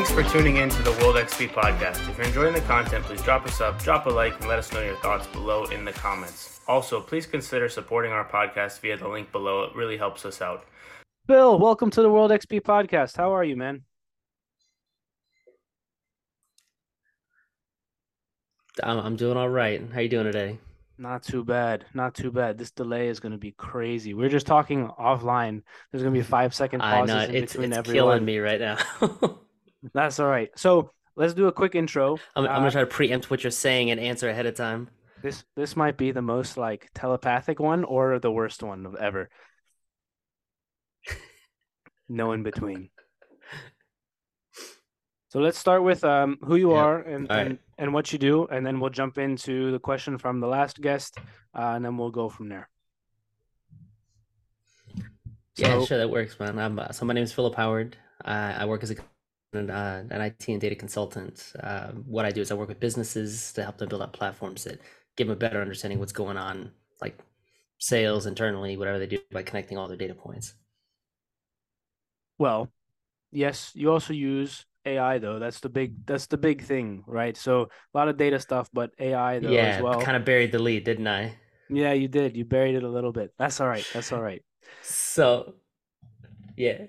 Thanks for tuning in to the World XP podcast. If you're enjoying the content, please drop us up, drop a like, and let us know your thoughts below in the comments. Also, please consider supporting our podcast via the link below. It really helps us out. Phil, welcome to the World XP podcast. How are you, man? I'm, I'm doing all right. How you doing today? Not too bad. Not too bad. This delay is going to be crazy. We're just talking offline. There's going to be five second I pauses know in it's it's killing me right now. I'm, That's all right. So let's do a quick intro. I'm Uh, gonna try to preempt what you're saying and answer ahead of time. This this might be the most like telepathic one or the worst one of ever. No in between. So let's start with um who you Yeah. are and, right. and and what you do, and then we'll jump into the question from the last guest, uh, and then we'll go from there. Yeah, So- sure, that works, man. I'm, uh, so my name is Philip Howard. I, I work as a an, uh, an IT and data consultant. Uh, what I do is I work with businesses to help them build out platforms that give them a better understanding of what's going on, like sales internally, whatever they do by connecting all their data points. Well, yes, you also use AI though. That's the big that's the big thing, right? So a lot of data stuff, but AI though yeah, as well. kind of buried the lead, didn't I? Yeah, you did. You buried it a little bit. That's all right. That's all right. So, yeah.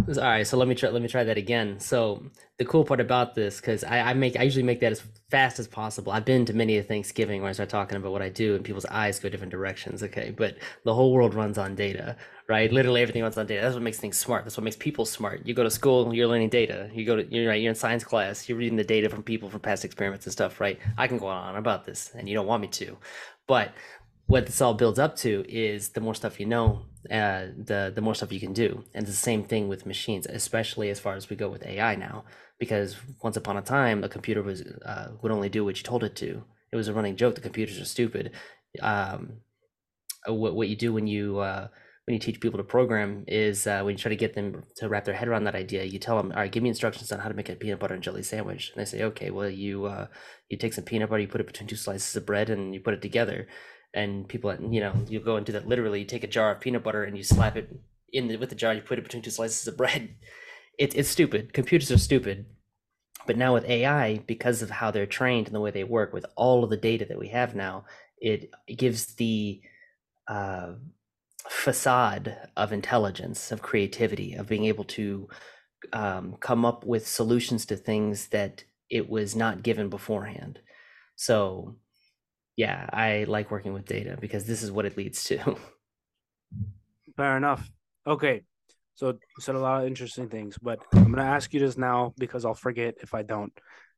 All right, so let me try. Let me try that again. So the cool part about this, because I, I make, I usually make that as fast as possible. I've been to many a Thanksgiving where I start talking about what I do, and people's eyes go different directions. Okay, but the whole world runs on data, right? Literally everything runs on data. That's what makes things smart. That's what makes people smart. You go to school, you're learning data. You go to, you're right. You're in science class. You're reading the data from people from past experiments and stuff, right? I can go on about this, and you don't want me to, but what this all builds up to is the more stuff you know, uh, the the more stuff you can do, and it's the same thing with machines, especially as far as we go with AI now. Because once upon a time, a computer was uh, would only do what you told it to. It was a running joke. The computers are stupid. Um, what what you do when you uh, when you teach people to program is uh, when you try to get them to wrap their head around that idea, you tell them, "All right, give me instructions on how to make a peanut butter and jelly sandwich." And they say, "Okay, well, you uh, you take some peanut butter, you put it between two slices of bread, and you put it together." And people you know you go and do that literally you take a jar of peanut butter and you slap it in the, with the jar you put it between two slices of bread. It, it's stupid. Computers are stupid. But now with ai because of how they're trained and the way they work with all of the data that we have now it gives the uh, facade of intelligence of creativity of being able to um, come up with solutions to things that it was not given beforehand. So yeah, I like working with data because this is what it leads to. Fair enough. Okay. So said a lot of interesting things, but I'm gonna ask you this now because I'll forget if I don't.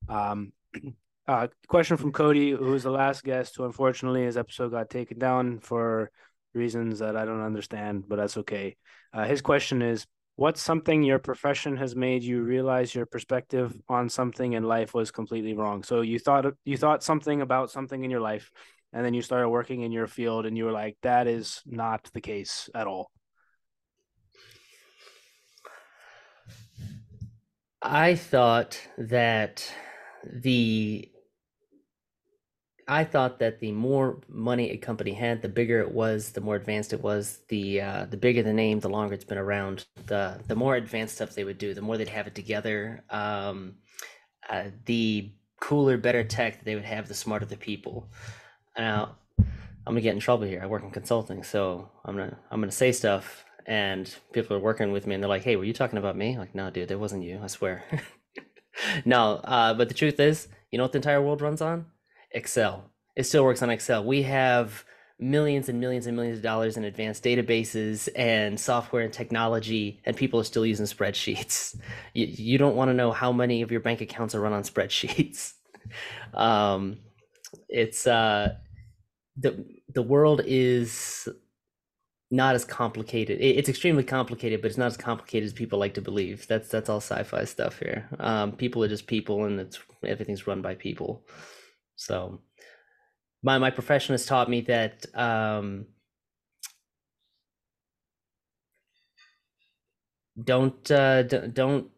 Um, uh, question from Cody, who was the last guest, who unfortunately his episode got taken down for reasons that I don't understand, but that's okay. Uh, his question is, what's something your profession has made you realize your perspective on something in life was completely wrong? So you thought you thought something about something in your life, and then you started working in your field, and you were like, that is not the case at all. I thought that the I thought that the more money a company had, the bigger it was, the more advanced it was, the uh, the bigger the name, the longer it's been around, the the more advanced stuff they would do, the more they'd have it together. Um, uh, the cooler, better tech that they would have, the smarter the people. Now, I'm gonna get in trouble here. I work in consulting, so I'm gonna I'm gonna say stuff, and people are working with me, and they're like, "Hey, were you talking about me?" I'm like, no, dude, that wasn't you. I swear. no, uh, but the truth is, you know what the entire world runs on? Excel. It still works on Excel. We have millions and millions and millions of dollars in advanced databases and software and technology, and people are still using spreadsheets. You, you don't want to know how many of your bank accounts are run on spreadsheets. um, it's uh, the the world is not as complicated. It- It's extremely complicated, but it's not as complicated as people like to believe. That's that's all sci-fi stuff here. Um, people are just people, and it's everything's run by people. So, my my profession has taught me that um, don't uh, d- don't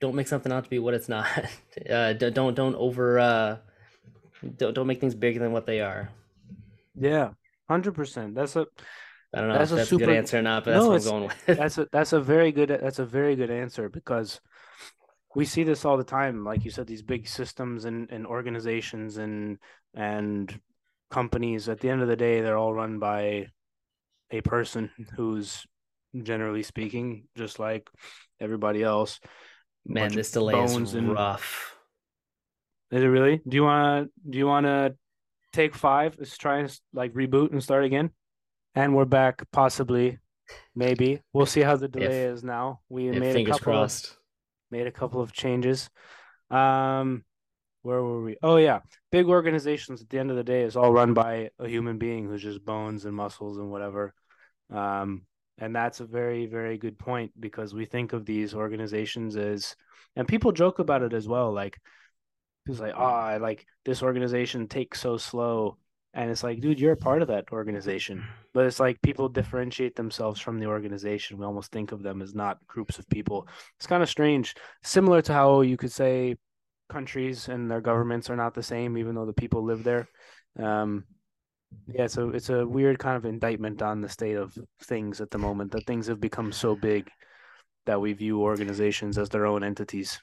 don't make something out to be what it's not. uh, don't don't over uh, don't don't make things bigger than what they are. Yeah, hundred percent. That's a I don't know that's if that's a, super, good answer or not, but no, that's what I'm going with. that's a that's a very good that's a very good answer because we see this all the time. Like you said, these big systems and, and organizations and and companies. At the end of the day, they're all run by a person who's generally speaking, just like everybody else. Man, this delay is rough. Is it really? Do you want to? Do you want to take five? Let's try and like reboot and start again and we're back possibly maybe we'll see how the delay if, is now we made a couple crossed. Made a couple of changes. Um where were we? Oh yeah. Big organizations at the end of the day is all run by a human being who's just bones and muscles and whatever. Um and that's a very very good point because we think of these organizations as and people joke about it as well like it's like oh I like this organization takes so slow and it's like dude you're a part of that organization. But it's like people differentiate themselves from the organization. We almost think of them as not groups of people. It's kind of strange. Similar to how you could say countries and their governments are not the same even though the people live there. Um yeah so it's a weird kind of indictment on the state of things at the moment that things have become so big that we view organizations as their own entities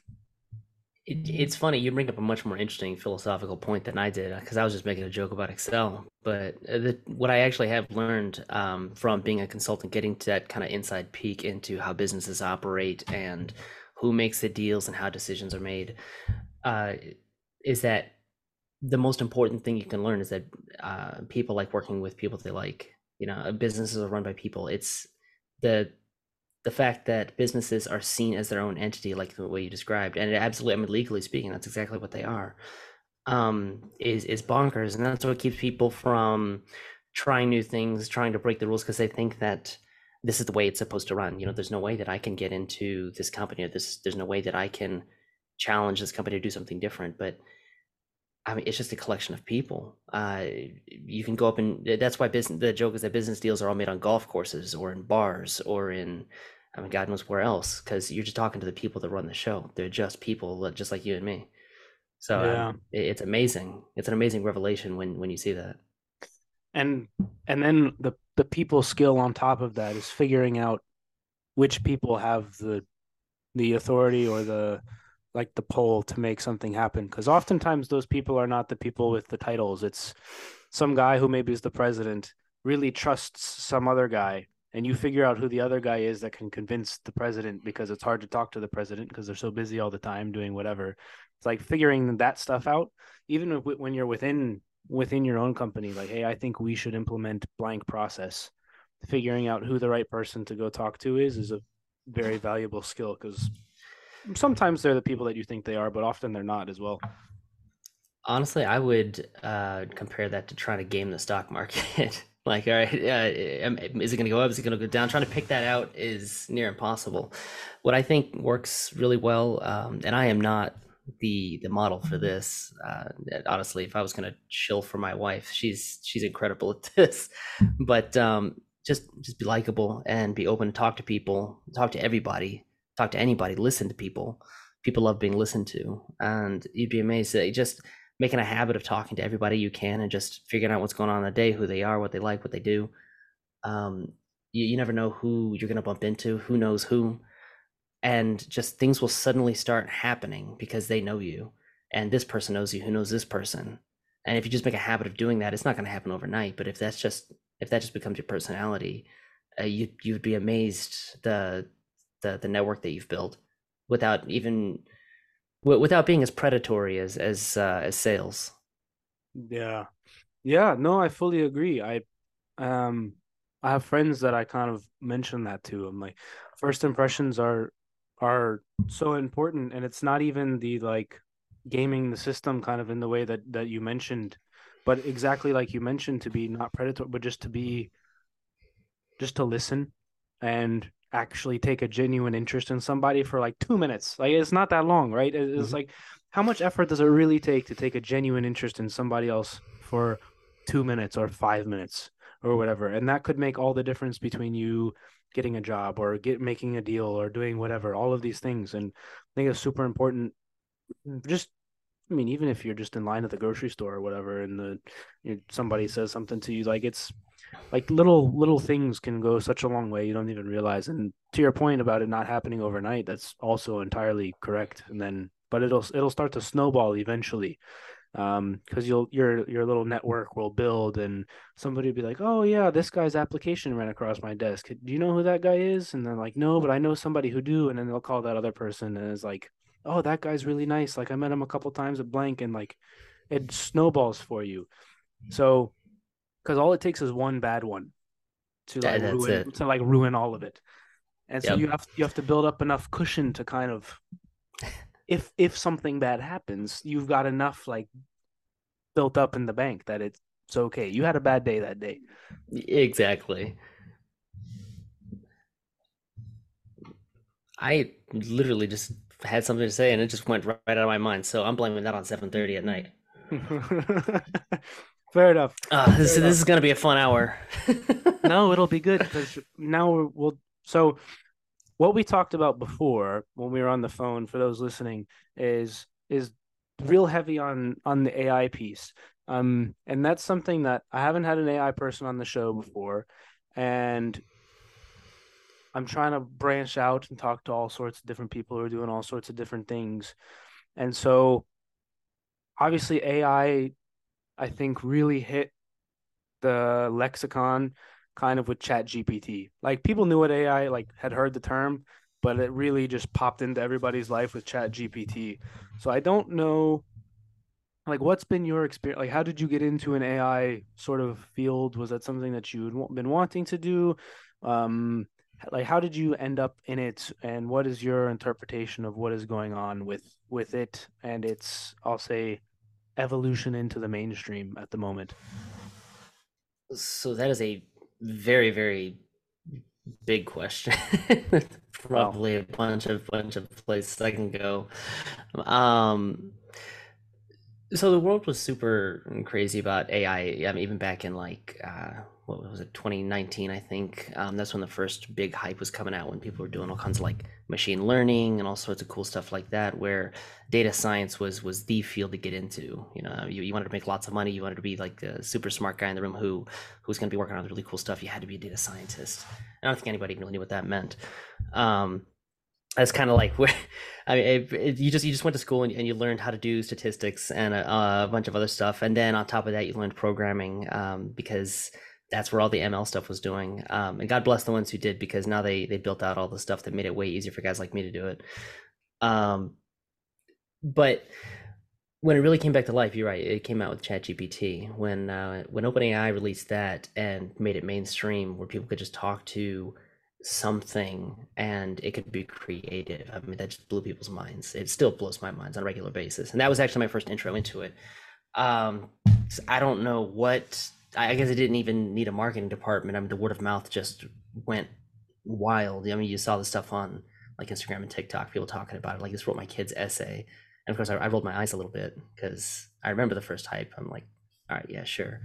it, it's funny you bring up a much more interesting philosophical point than I did because I was just making a joke about Excel. But uh, the, what I actually have learned um, from being a consultant, getting to that kind of inside peek into how businesses operate and who makes the deals and how decisions are made, uh, is that the most important thing you can learn is that uh, people like working with people they like. You know, businesses are run by people. It's the the fact that businesses are seen as their own entity, like the way you described, and absolutely, I mean, legally speaking, that's exactly what they are, um, is is bonkers, and that's what keeps people from trying new things, trying to break the rules because they think that this is the way it's supposed to run. You know, there's no way that I can get into this company, or this there's no way that I can challenge this company to do something different, but. I mean, it's just a collection of people. Uh, you can go up and that's why business. The joke is that business deals are all made on golf courses or in bars or in, I mean, God knows where else. Because you're just talking to the people that run the show. They're just people, just like you and me. So um, yeah. Um, it, it's amazing. It's an amazing revelation when when you see that. And and then the the people skill on top of that is figuring out which people have the the authority or the like the pull to make something happen because oftentimes those people are not the people with the titles. It's some guy who maybe is the president really trusts some other guy and you figure out who the other guy is that can convince the president because it's hard to talk to the president because they're so busy all the time doing whatever. It's like figuring that stuff out even when you're within within your own company like hey i think we should implement blank process. Figuring out who the right person to go talk to is is a very valuable skill because sometimes they're the people that you think they are, but often they're not as well. Honestly, I would uh, compare that to trying to game the stock market. like, all right, uh, is it going to go up? Is it going to go down? Trying to pick that out is near impossible. What I think works really well, um, and I am not the the model for this. Uh, honestly, if I was going to chill for my wife, she's she's incredible at this. But um, just just be likable and be open to talk to people, talk to everybody talk to anybody, listen to people. People love being listened to, and you'd be amazed that just making a habit of talking to everybody you can and just figuring out what's going on in the day, who they are, what they like, what they do. Um, you, you never know who you're going to bump into, who knows who, and just things will suddenly start happening because they know you, and this person knows you, who knows this person, and if you just make a habit of doing that, it's not going to happen overnight. But if that's just if that just becomes your personality, uh, you you'd be amazed the the the network that you've built without even without being as predatory as as uh, as sales. Yeah, yeah. No, I fully agree. I um I have friends that I kind of mention that to. I'm like, first impressions are are so important, and it's not even the like gaming the system kind of in the way that that you mentioned, but exactly like you mentioned to be not predatory, but just to be just to listen and actually take a genuine interest in somebody for like two minutes. Like it's not that long, right? It's mm-hmm. like how much effort does it really take to take a genuine interest in somebody else for two minutes or five minutes or whatever? And that could make all the difference between you getting a job or get making a deal or doing whatever, all of these things. And I think it's super important. Just I mean, even if you're just in line at the grocery store or whatever, and the you know, somebody says something to you, like it's like little little things can go such a long way you don't even realize. And to your point about it not happening overnight, that's also entirely correct. And then, but it'll it'll start to snowball eventually um because you'll your your little network will build and somebody will be like oh yeah this guy's application ran across my desk. Do you know who that guy is? And they're like no but i know somebody who do. And then they'll call that other person and it's like oh that guy's really nice. Like i met him a couple times at blank and like it snowballs for you. So because all it takes is one bad one to like that's ruin it. to like ruin all of it and so Yep. you have you have to build up enough cushion to kind of if if something bad happens, you've got enough like built up in the bank that it's it's okay. You had a bad day that day. Exactly. I literally just had something to say and it just went right out of my mind. So I'm blaming that on 7:30 at night. Fair enough. Uh, this, Fair this is gonna be a fun hour. No, it'll be good because now we're- we'll. So, what we talked about before when we were on the phone for those listening is is real heavy on on the AI piece. Um, and that's something that I haven't had an AI person on the show before, and I'm trying to branch out and talk to all sorts of different people who are doing all sorts of different things. And so obviously AI I think really hit the lexicon kind of with Chat GPT. Like people knew what AI like had heard the term, but it really just popped into everybody's life with Chat GPT. So I don't know like what's been your experience like how did you get into an AI sort of field? Was that something that you'd been wanting to do? Um like how did you end up in it and what is your interpretation of what is going on with with it and its I'll say evolution into the mainstream at the moment? So that is a very, very big question. Probably a bunch of bunch of places I can go. Um, so the world was super crazy about AI. I mean, even back in like uh, what was it, 2019, I think. Um, that's when the first big hype was coming out when people were doing all kinds of like machine learning and all sorts of cool stuff like that, where data science was was the field to get into. You know, you, you wanted to make lots of money, you wanted to be like the super smart guy in the room who who's going to be working on really cool stuff. You had to be a data scientist. I don't think anybody really knew what that meant. Um, that's kind of like where I mean, it, it- you just you just went to school and, and you learned how to do statistics and a, a bunch of other stuff, and then on top of that, you learned programming um, because that's where all the ML stuff was doing. Um, and God bless the ones who did because now they they built out all the stuff that made it way easier for guys like me to do it. Um, but when it really came back to life, you're right. It came out with ChatGPT when uh, when OpenAI released that and made it mainstream, where people could just talk to something and it could be creative. I mean, that just blew people's minds. It still blows my minds on a regular basis, and that was actually my first intro into it. Um, so I don't know what. I guess I didn't even need a marketing department. I mean, the word of mouth just went wild. I mean, you saw the stuff on like Instagram and TikTok, people talking about it. Like, this wrote my kid's essay, and of course, I, I rolled my eyes a little bit because I remember the first hype. I'm like, all right, yeah, sure.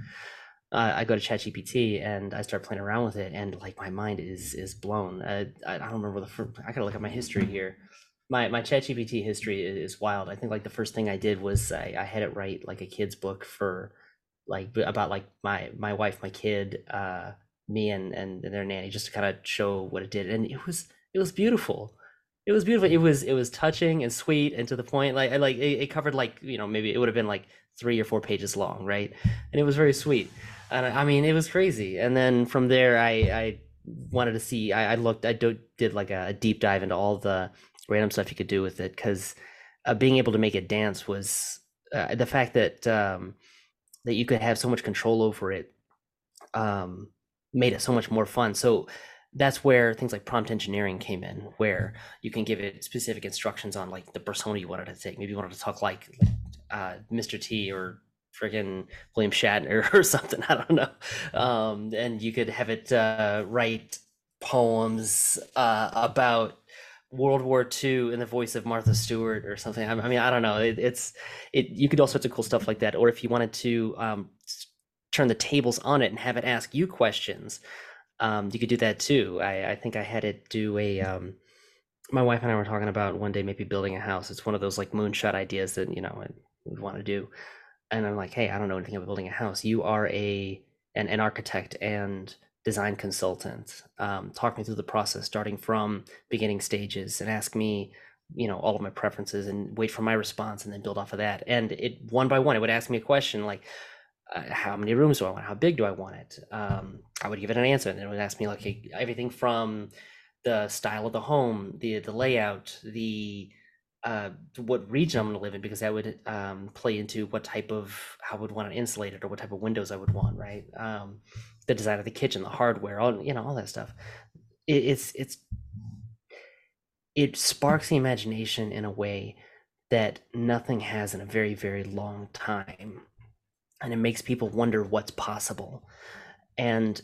Uh, I go to ChatGPT and I start playing around with it, and like my mind is is blown. I, I don't remember the first. I gotta look at my history here. My my ChatGPT history is wild. I think like the first thing I did was I, I had it write like a kid's book for like about like my my wife, my kid, uh, me, and and their nanny, just to kind of show what it did, and it was it was beautiful. It was beautiful. It was it was touching and sweet and to the point. Like like it, it covered like you know maybe it would have been like three or four pages long, right? And it was very sweet. And I I mean it was crazy. And then from there, I I wanted to see. I, I looked. I do, did like a, a deep dive into all the random stuff you could do with it because uh, being able to make it dance was uh, the fact that um, that you could have so much control over it um, made it so much more fun. So that's where things like prompt engineering came in, where you can give it specific instructions on like the persona you wanted to take. Maybe you wanted to talk like uh, Mr. T or friggin' William Shatner or something. I don't know. Um, and you could have it uh, write poems uh, about World War II in the voice of Martha Stewart or something. I mean, I don't know. It, it's it. You could do all sorts of cool stuff like that. Or if you wanted to um, turn the tables on it and have it ask you questions, um, you could do that too. I, I think I had it do a. Um, my wife and I were talking about one day maybe building a house. It's one of those like moonshot ideas that you know would want to do. And I'm like, hey, I don't know anything about building a house. You are a an, an architect and design consultant. Um, talk me through the process, starting from beginning stages, and ask me, you know, all of my preferences, and wait for my response, and then build off of that. And it one by one, it would ask me a question like, uh, how many rooms do I want? How big do I want it? Um, I would give it an answer, and it would ask me like everything from the style of the home, the the layout, the uh, what region I'm going to live in, because that would um, play into what type of how I would want it insulated or what type of windows I would want, right? Um, the design of the kitchen, the hardware, all you know, all that stuff. It, it's it's it sparks the imagination in a way that nothing has in a very very long time and it makes people wonder what's possible and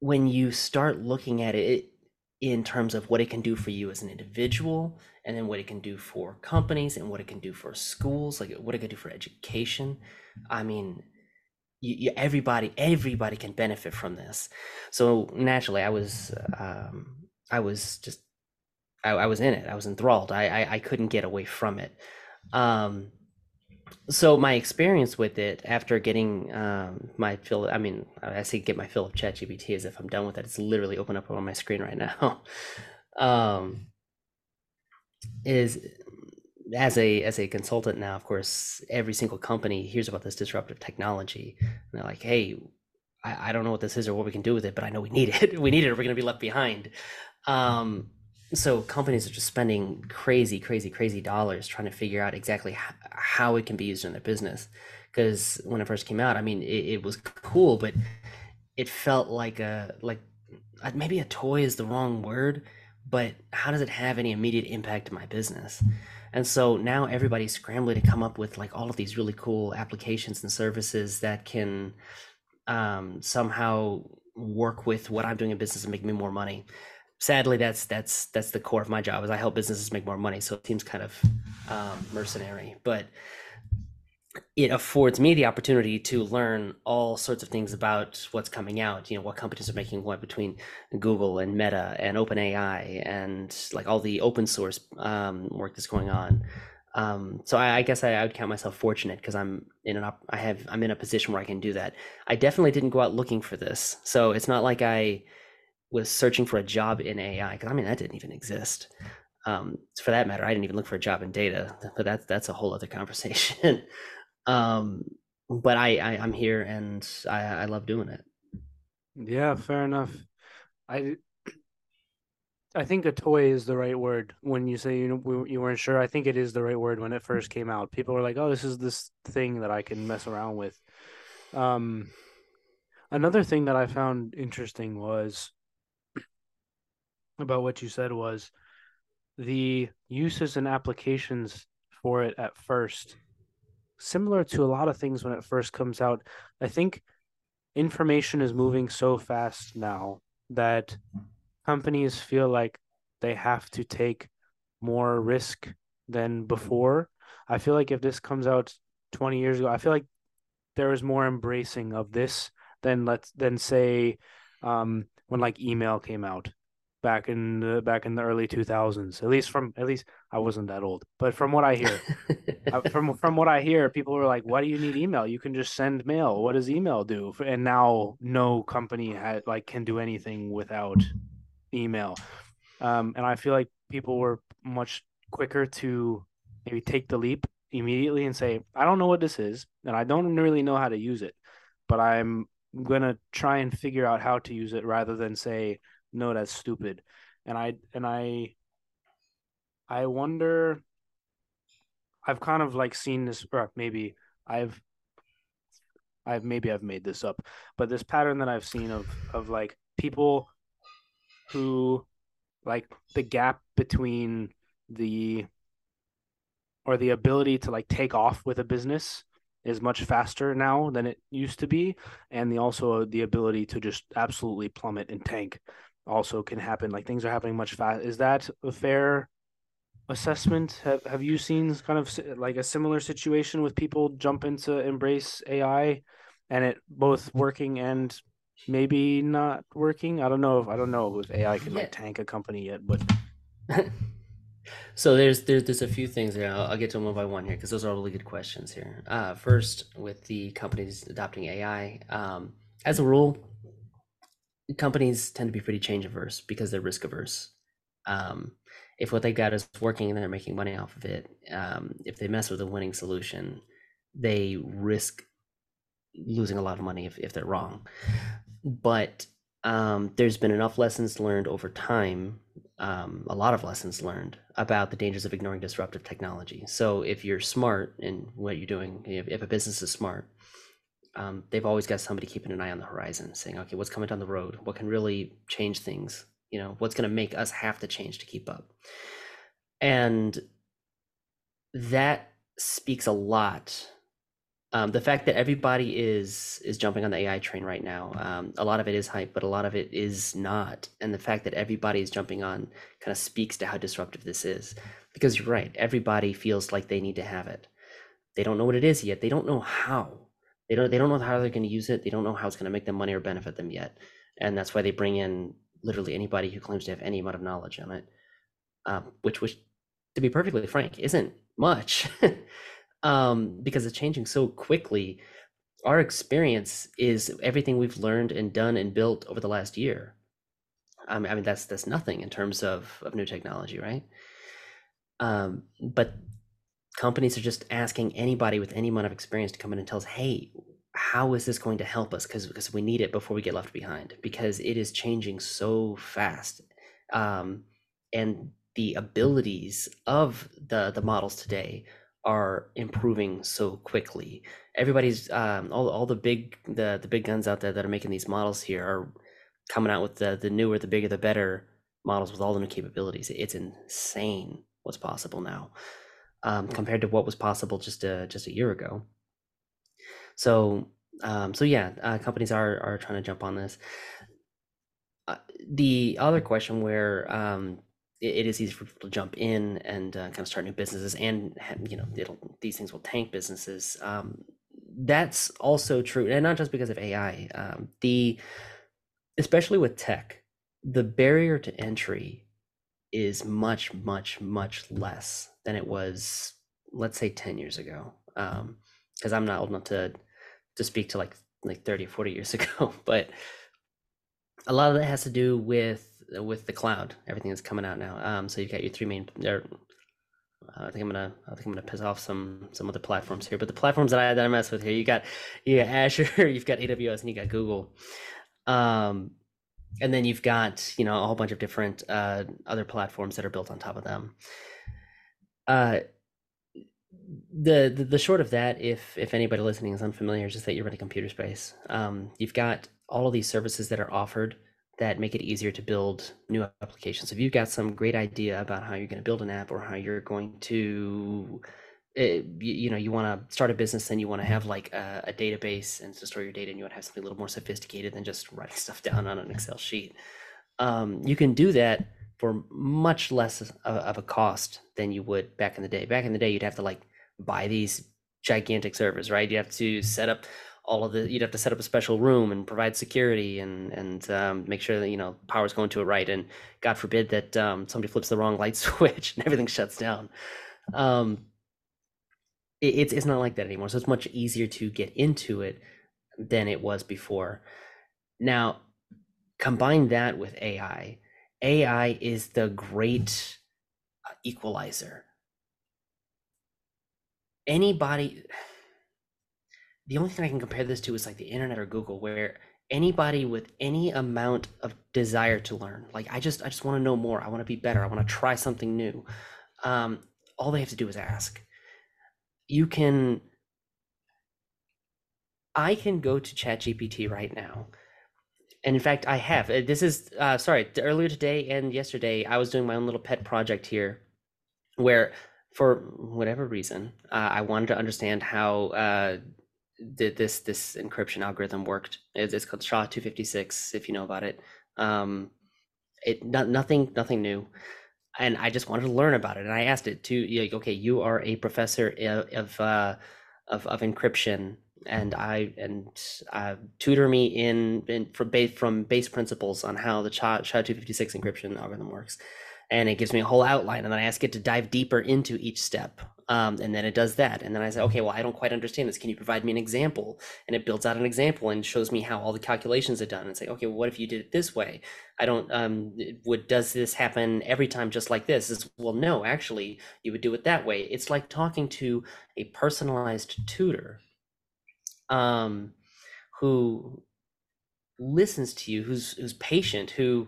when you start looking at it in terms of what it can do for you as an individual and then what it can do for companies and what it can do for schools like what it can do for education. I mean you, you, everybody everybody can benefit from this. So naturally i was um, i was just I, I, was in it. I was enthralled. I, I, I couldn't get away from it. Um, so my experience with it after getting um, my fill i mean i say get my fill of chat gpt as if i'm done with it it's literally open up on my screen right now. Um, is as a as a consultant now of course every single company hears about this disruptive technology and they're like hey I, I don't know what this is or what we can do with it but i know we need it. We need it or we're going to be left behind. Um, so companies are just spending crazy crazy crazy dollars trying to figure out exactly how, it can be used in their business. Because when it first came out i mean it, it, was cool but it felt like a like uh, maybe a toy is the wrong word but how does it have any immediate impact to my business? And so now everybody's scrambling to come up with like all of these really cool applications and services that can um, somehow work with what i'm doing in business and make me more money sadly that's that's that's the core of my job is i help businesses make more money. So it seems kind of um, mercenary but it affords me the opportunity to learn all sorts of things about what's coming out you know what companies are making what between google and meta and openai and like all the open source um, work that's going on. Um, so I, I, guess I, I, would count myself fortunate because I'm in an op- I have I'm in a position where I can do that. I definitely didn't go out looking for this, so it's not like I was searching for a job in AI because I mean that didn't even exist. Um, for that matter, I didn't even look for a job in data, but that's that's a whole other conversation. um, but I, I am here and I I love doing it. Yeah, fair enough. I I think a toy is the right word when you say you know you weren't sure. I think it is the right word when it first came out. People were like, "Oh, this is this thing that I can mess around with." Um, another thing that I found interesting was about what you said was the uses and applications for it at first similar to a lot of things when it first comes out i think information is moving so fast now that companies feel like they have to take more risk than before. I feel like if this comes out 20 years ago i feel like there was more embracing of this than let's than say um, when like email came out back in the back in the early 2000s at least from at least i wasn't that old but from what i hear from from what i hear people were like why do you need email? You can just send mail. What does email do? And now no company had like can do anything without email. Um, and i feel like people were much quicker to maybe take the leap immediately and say i don't know what this is and i don't really know how to use it but i'm gonna try and figure out how to use it rather than say no, that's stupid. And I and I I wonder I've kind of like seen this or maybe I've I've maybe I've made this up, but this pattern that I've seen of of like people who like the gap between the or the ability to like take off with a business is much faster now than it used to be and the also the ability to just absolutely plummet and tank also can happen. Like things are happening much fast. Is that a fair assessment? Have Have you seen kind of like a similar situation with people jumping to embrace AI, and it both working and maybe not working? I don't know if I don't know if AI can like tank a company yet, but So there's there's there's a few things there. I'll, I'll get to them one by one here because those are all really good questions here. Uh, first, with the companies adopting AI, um, as a rule, companies tend to be pretty change averse because they're risk averse. Um, if what they got is working and they're making money off of it, um, if they mess with a winning solution, they risk losing a lot of money if, if they're wrong. But um, there's been enough lessons learned over time, um, a lot of lessons learned about the dangers of ignoring disruptive technology. So if you're smart in what you're doing, if, if a business is smart, um, they've always got somebody keeping an eye on the horizon, saying, "Okay, what's coming down the road? What can really change things? You know, what's going to make us have to change to keep up?" And that speaks a lot. Um, the fact that everybody is is jumping on the AI train right now, um, a lot of it is hype, but a lot of it is not. And the fact that everybody is jumping on kind of speaks to how disruptive this is. Because you're right, everybody feels like they need to have it. They don't know what it is yet. They don't know how they don't they don't know how they're going to use it. They don't know how it's going to make them money or benefit them yet, and that's why they bring in literally anybody who claims to have any amount of knowledge on it, um, which which to be perfectly frank isn't much, um, because it's changing so quickly. Our experience is everything we've learned and done and built over the last year. I mean, I mean that's that's nothing in terms of of new technology, right? Um, but companies are just asking anybody with any amount of experience to come in and tell us, hey, how is this going to help us? Because because we need it before we get left behind. Because it is changing so fast, um, and the abilities of the the models today are improving so quickly. Everybody's um, all all the big the the big guns out there that are making these models here are coming out with the the newer, the bigger, the better models with all the new capabilities. It's insane what's possible now um, compared to what was possible just a, just a year ago. So um, so yeah, uh, companies are are trying to jump on this. Uh, the other question where um, it, it is easy for people to jump in and uh, kind of start new businesses, and you know, it'll these things will tank businesses. Um, that's also true, and not just because of AI. Um, the especially with tech, the barrier to entry is much, much, much less than it was, let's say, 10 years ago. Um, because I'm not old enough to to speak to like like 30 or 40 years ago, but a lot of that has to do with with the cloud, everything that's coming out now. Um, so you've got your three main. There, I think I'm gonna. I think I'm gonna piss off some some other platforms here, but the platforms that I that I mess with here, you got you got Azure, you've got AWS, and you got Google. Um, and then you've got you know a whole bunch of different uh, other platforms that are built on top of them. Uh, the, the, the short of that, if if anybody listening is unfamiliar, is just that you're in a computer space. Um, you've got all of these services that are offered that make it easier to build new applications. If you've got some great idea about how you're going to build an app or how you're going to it, you, you, know you want to start a business and you want to have like a, a, database and to store your data and you want to have something a little more sophisticated than just writing stuff down on an excel sheet um, you can do that for much less of, a cost than you would back in the day back in the day you'd have to like buy these gigantic servers right you have to set up all of the you'd have to set up a special room and provide security and and um, make sure that you know power's going to it right and god forbid that um, somebody flips the wrong light switch and everything shuts down um, it, it's it's not like that anymore. So it's much easier to get into it than it was before. Now, combine that with AI. AI is the great uh, equalizer. Anybody, the only thing I can compare this to is like the internet or Google, where anybody with any amount of desire to learn, like I just, I just want to know more. I want to be better. I want to try something new. Um, all they have to do is ask you can I can go to ChatGPT right now. And in fact, I have. Uh, this is uh, sorry. Earlier today and yesterday, I was doing my own little pet project here, where for whatever reason, uh, I wanted to understand how uh, this this encryption algorithm worked. It's, it's called SHA two fifty six. If you know about it, um, it not, nothing nothing new and I just wanted to learn about it. And I asked it to, like, okay, you are a professor of uh, of, of encryption, and I and uh, tutor me in, in from base from base principles on how the SHA, two fifty six encryption algorithm works. and it gives me a whole outline and then i ask it to dive deeper into each step um, and then it does that. And then i say okay well i don't quite understand this. Can you provide me an example? And it builds out an example and shows me how all the calculations are done. And say okay well, what if you did it this way? I don't um would does this happen every time just like this? Is well no actually you would do it that way. It's like talking to a personalized tutor um who listens to you who's who's patient who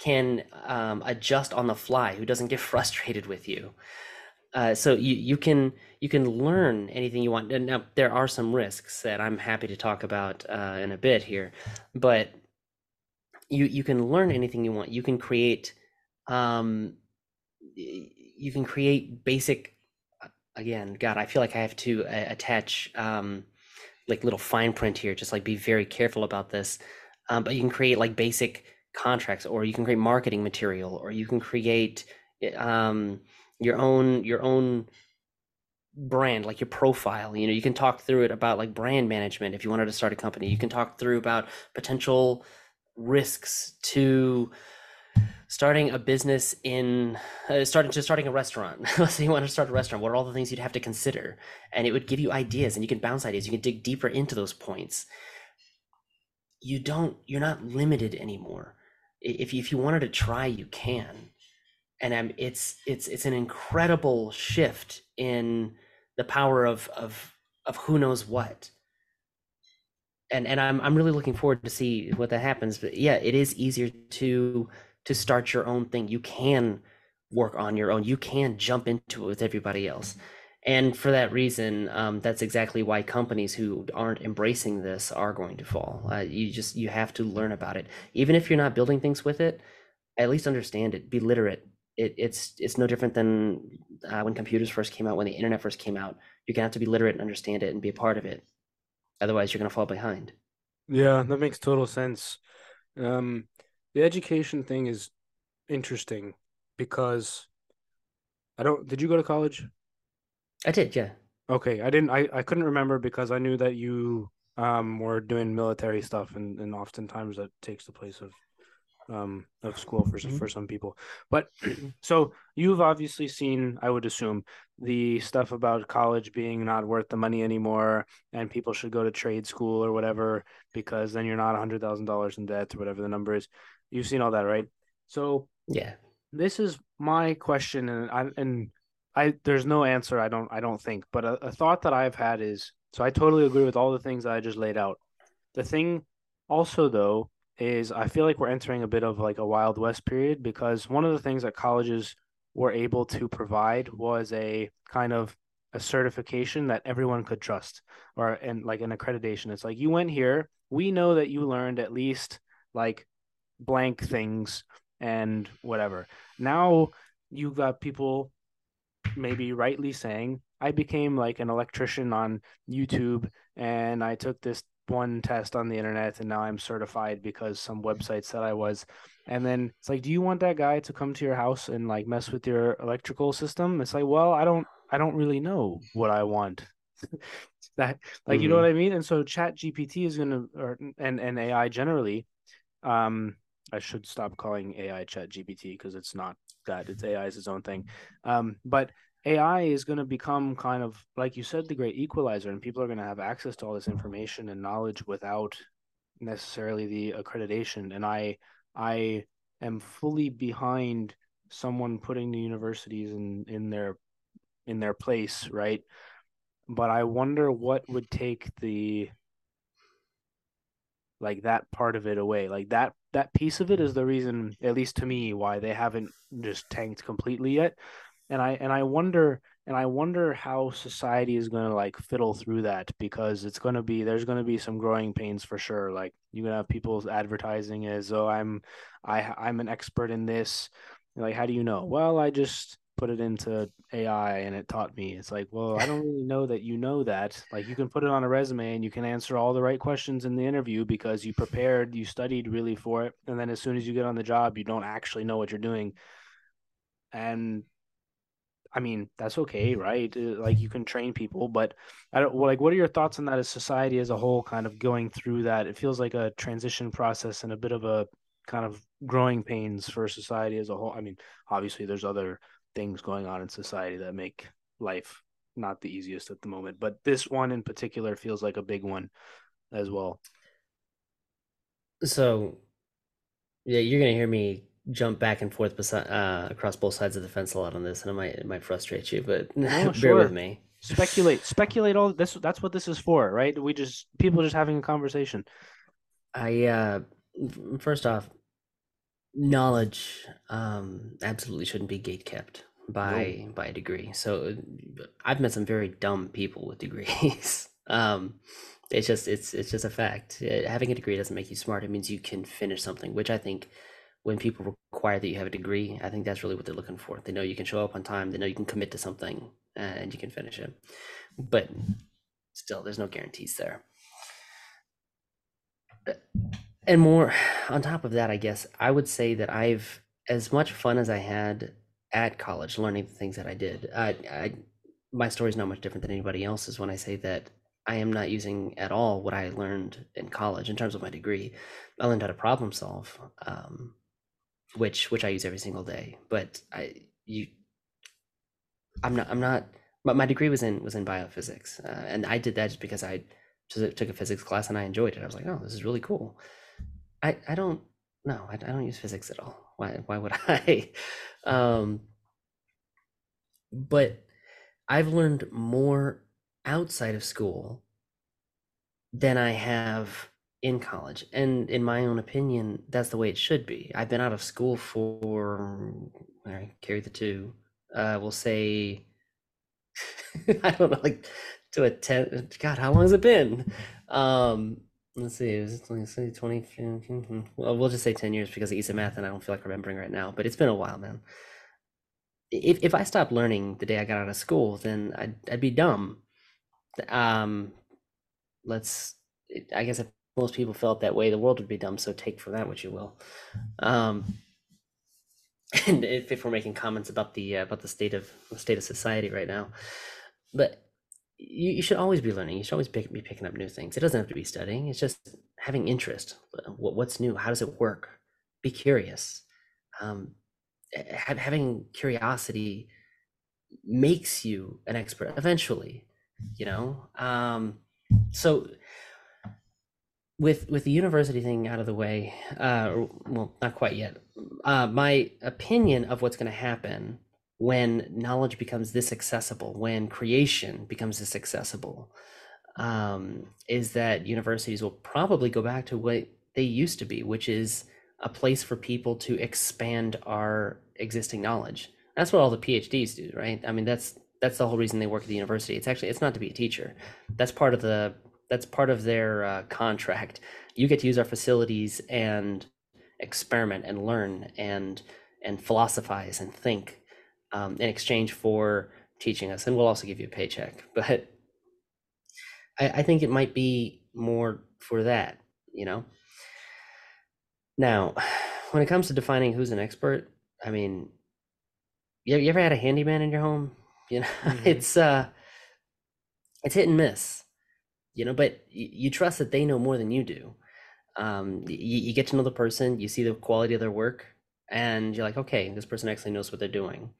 can um, adjust on the fly, who doesn't get frustrated with you. Uh, so you you can you can learn anything you want. And now there are some risks that I'm happy to talk about uh, in a bit here, but you you can learn anything you want. You can create um, you can create basic. Again, God, I feel like I have to uh, attach um, like little fine print here. Just like be very careful about this. Um, but you can create like basic contracts or you can create marketing material or you can create um, your own your own brand like your profile you know you can talk through it about like brand management if you wanted to start a company you can talk through about potential risks to starting a business in uh, starting to starting a restaurant let's say you want to start a restaurant what are all the things you'd have to consider and it would give you ideas and you can bounce ideas you can dig deeper into those points you don't you're not limited anymore if you, if you wanted to try, you can. And um, it's it's it's an incredible shift in the power of of of who knows what. And and I'm I'm really looking forward to see what that happens. But yeah, it is easier to to start your own thing. You can work on your own. You can jump into it with everybody else. And for that reason um, that's exactly why companies who aren't embracing this are going to fall. Uh, you just you have to learn about it. Even if you're not building things with it at least understand it. Be literate. It, it's it's no different than uh, when computers first came out when the internet first came out. You're gonna have to be literate and understand it and be a part of it. Otherwise you're gonna fall behind. Yeah that makes total sense. Um, the education thing is interesting because i don't did you go to college I did, yeah. Okay, I didn't. I, I couldn't remember because I knew that you um were doing military stuff, and and oftentimes that takes the place of um of school for mm-hmm. for some people. But so you've obviously seen, I would assume, the stuff about college being not worth the money anymore, and people should go to trade school or whatever because then you're not a hundred thousand dollars in debt or whatever the number is. You've seen all that, right? So yeah, this is my question, and I and I there's no answer. I don't I don't think, but a, a thought that I've had is so I totally agree with all the things that I just laid out. The thing also though is I feel like we're entering a bit of like a wild west period because one of the things that colleges were able to provide was a kind of a certification that everyone could trust or and like an accreditation. It's like you went here, we know that you learned at least like blank things and whatever. Now you got people maybe rightly saying I became like an electrician on YouTube and I took this one test on the internet and now I'm certified because some website said I was. And then it's like, do you want that guy to come to your house and like mess with your electrical system? It's like, well, I don't I don't really know what I want. that like mm-hmm. you know mm-hmm. what I mean? And so chat GPT is gonna or and, and AI generally, um I should stop calling AI chat GPT because it's not that. It's AI is its own thing. Um, but AI is going to become kind of like you said, the great equalizer, and people are going to have access to all this information and knowledge without necessarily the accreditation. And I, I am fully behind someone putting the universities in in their in their place, right? But I wonder what would take the like that part of it away. Like that that piece of it is the reason, at least to me, why they haven't just tanked completely yet. And I and I wonder and I wonder how society is going to like fiddle through that because it's going to be there's going to be some growing pains for sure. Like you're to have people advertising as oh I'm I I'm an expert in this. Like how do you know? Well, I just put it into AI and it taught me. It's like, well, I don't really know that you know that. Like you can put it on a resume and you can answer all the right questions in the interview because you prepared, you studied really for it. And then as soon as you get on the job, you don't actually know what you're doing. And I mean, that's okay, right? Uh, like you can train people, but I don't like what are your thoughts on that as society as a whole kind of going through that? It feels like a transition process and a bit of a kind of growing pains for society as a whole. I mean, obviously, there's other things going on in society that make life not the easiest at the moment, but this one in particular feels like a big one as well. So, yeah, you're gonna hear me jump back and forth beside, uh, across both sides of the fence a lot on this, and it might it might frustrate you, but oh, bear sure. with me. Speculate, speculate. All this that's what this is for, right? We just people just having a conversation. I uh, first off, knowledge um, absolutely shouldn't be gate kept by no. by a degree. So I've met some very dumb people with degrees. um, it's just it's it's just a fact. Having a degree doesn't make you smart. It means you can finish something, which I think when people require that you have a degree, I think that's really what they're looking for. They know you can show up on time. They know you can commit to something and you can finish it. But still, there's no guarantees there. And more on top of that, I guess I would say that I've as much fun as I had at college learning the things that I did. I, I my story is not much different than anybody else's when I say that I am not using at all what I learned in college in terms of my degree. I learned how to problem solve, um, which which I use every single day. But I you, I'm not I'm not. But my degree was in was in biophysics, uh, and I did that just because I took a physics class and I enjoyed it. I was like, oh, this is really cool. I I don't no, I, I don't use physics at all. Why why would I? Um, but I've learned more outside of school than I have in college. And in my own opinion, that's the way it should be. I've been out of school for, all right, carry the two, uh, we'll say, I don't know, like to a 10, God, how long has it been? Um, let's see, it was see, 20, well, we'll just say 10 years because of of math and I don't feel like remembering right now, but it's been a while, man if if I stopped learning the day I got out of school, then I'd I'd be dumb. Um, let's. I guess if most people felt that way, the world would be dumb. So take from that what you will. Um, and if, if we're making comments about the uh, about the state of the state of society right now, but you, you should always be learning. You should always pick, be picking up new things. It doesn't have to be studying. It's just having interest. What, what's new? How does it work? Be curious. Um, having curiosity makes you an expert eventually you know um so with with the university thing out of the way uh well not quite yet uh my opinion of what's going to happen when knowledge becomes this accessible when creation becomes this accessible um is that universities will probably go back to what they used to be which is a place for people to expand our existing knowledge. That's what all the PhDs do, right? I mean, that's that's the whole reason they work at the university. It's actually it's not to be a teacher. That's part of the that's part of their uh, contract. You get to use our facilities and experiment and learn and and philosophize and think um, in exchange for teaching us, and we'll also give you a paycheck. But I, I think it might be more for that, you know. Now, when it comes to defining who's an expert, I mean, you, you ever had a handyman in your home? You know, mm-hmm. it's uh, it's hit and miss. You know, but you, you trust that they know more than you do. Um, you, you get to know the person, you see the quality of their work, and you're like, okay, this person actually knows what they're doing.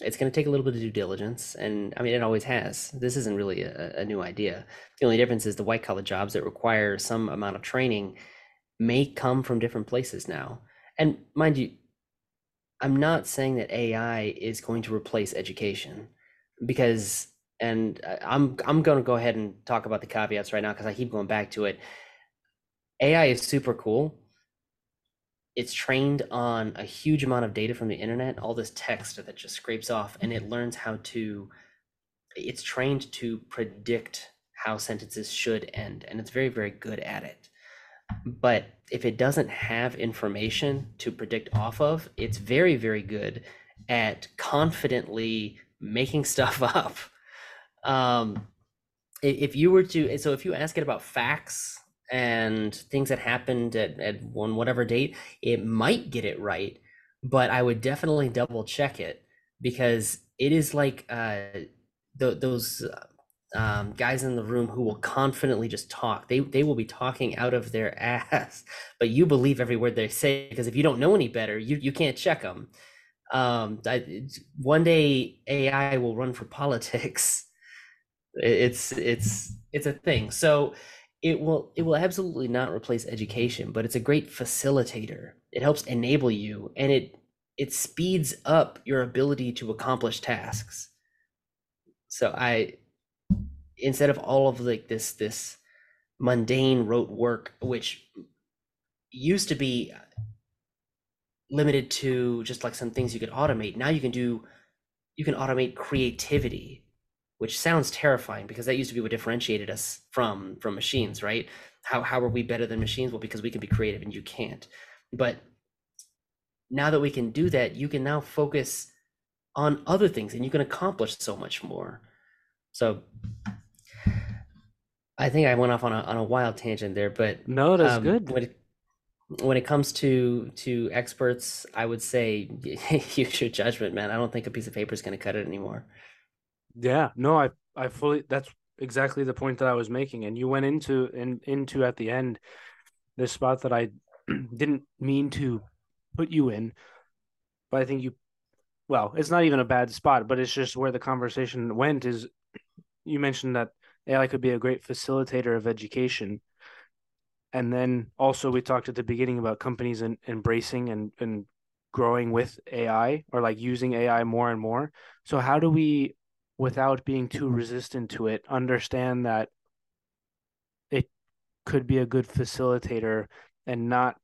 It's going to take a little bit of due diligence, and I mean, it always has. This isn't really a, a new idea. The only difference is the white collar jobs that require some amount of training may come from different places now. And mind you, I'm not saying that AI is going to replace education because and uh, I'm I'm going to go ahead and talk about the caveats right now because I keep going back to it. AI is super cool. It's trained on a huge amount of data from the internet, all this text that just scrapes off, and it learns how to. It's trained to predict how sentences should end, and it's very, very good at it. But if it doesn't have information to predict off of, it's very, very good at confidently making stuff up. Um, if you were to, so if you ask it about facts and things that happened at, at one whatever date, it might get it right, but I would definitely double check it because it is like uh, th- those. Uh, um, guys in the room who will confidently just talk. They they will be talking out of their ass, but you believe every word they say because if you don't know any better, you you can't check them. Um, I, one day AI will run for politics. It's it's it's a thing. So it will it will absolutely not replace education, but it's a great facilitator. It helps enable you, and it it speeds up your ability to accomplish tasks. So I instead of all of like this this mundane rote work which used to be limited to just like some things you could automate now you can do you can automate creativity which sounds terrifying because that used to be what differentiated us from from machines right how how are we better than machines well because we can be creative and you can't but now that we can do that you can now focus on other things and you can accomplish so much more so I think I went off on a on a wild tangent there, but No, that's um, good. when it when it comes to to experts, I would say use your judgment, man. I don't think a piece of paper is going to cut it anymore. Yeah, no, I I fully that's exactly the point that I was making. And you went into in into at the end this spot that I didn't mean to put you in, but I think you well, it's not even a bad spot, but it's just where the conversation went is you mentioned that AI could be a great facilitator of education. And then also we talked at the beginning about companies in, embracing and, and growing with AI or like using AI more and more. So how do we, without being too resistant to it, understand that it could be a good facilitator and not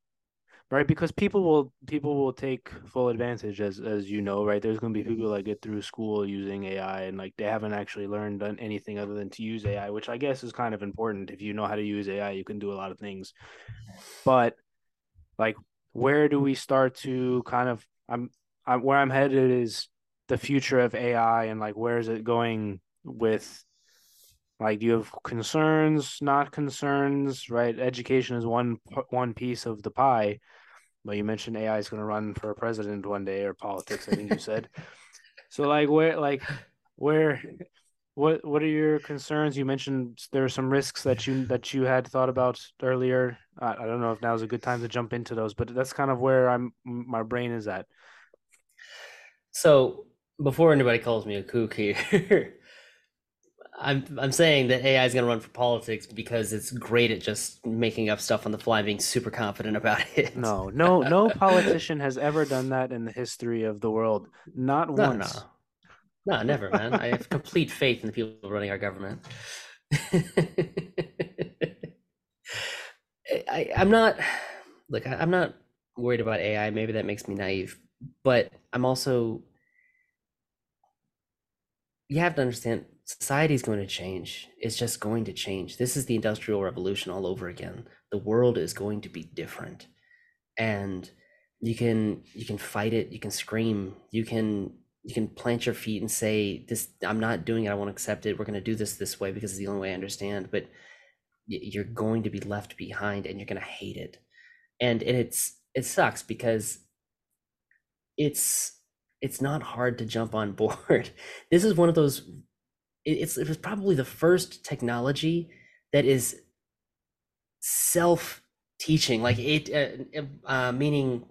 right? Because people will people will take full advantage as as you know right? There's going to be mm-hmm. people that get through school using ai and like they haven't actually learned anything other than to use ai which i guess is kind of important. If you know how to use ai you can do a lot of things. But like where do we start to kind of i'm, I'm where i'm headed is the future of ai and like where is it going with like do you have concerns not concerns right education is one one piece of the pie but you mentioned AI is going to run for president one day or politics. I think you said. so like where like where what what are your concerns? You mentioned there are some risks that you that you had thought about earlier. I, I don't know if now is a good time to jump into those, but that's kind of where I'm my brain is at. So before anybody calls me a kook here, I'm I'm saying that AI is going to run for politics because it's great at just making up stuff on the fly being super confident about it. No, no, no politician has ever done that in the history of the world. Not no, once. No. no, never, man. I have complete faith in the people running our government. I, I'm not. Look, I, I'm not worried about AI. Maybe that makes me naive, but I'm also. You have to understand society is going to change. It's just going to change. This is the industrial revolution all over again. The world is going to be different. And you can you can fight it, you can scream, you can you can plant your feet and say this I'm not doing it, I won't accept it. We're going to do this this way because it's the only way I understand, but you're going to be left behind and you're going to hate it. And and it's it sucks because it's it's not hard to jump on board. This is one of those it's it was probably the first technology that is self teaching like it uh, uh, meaning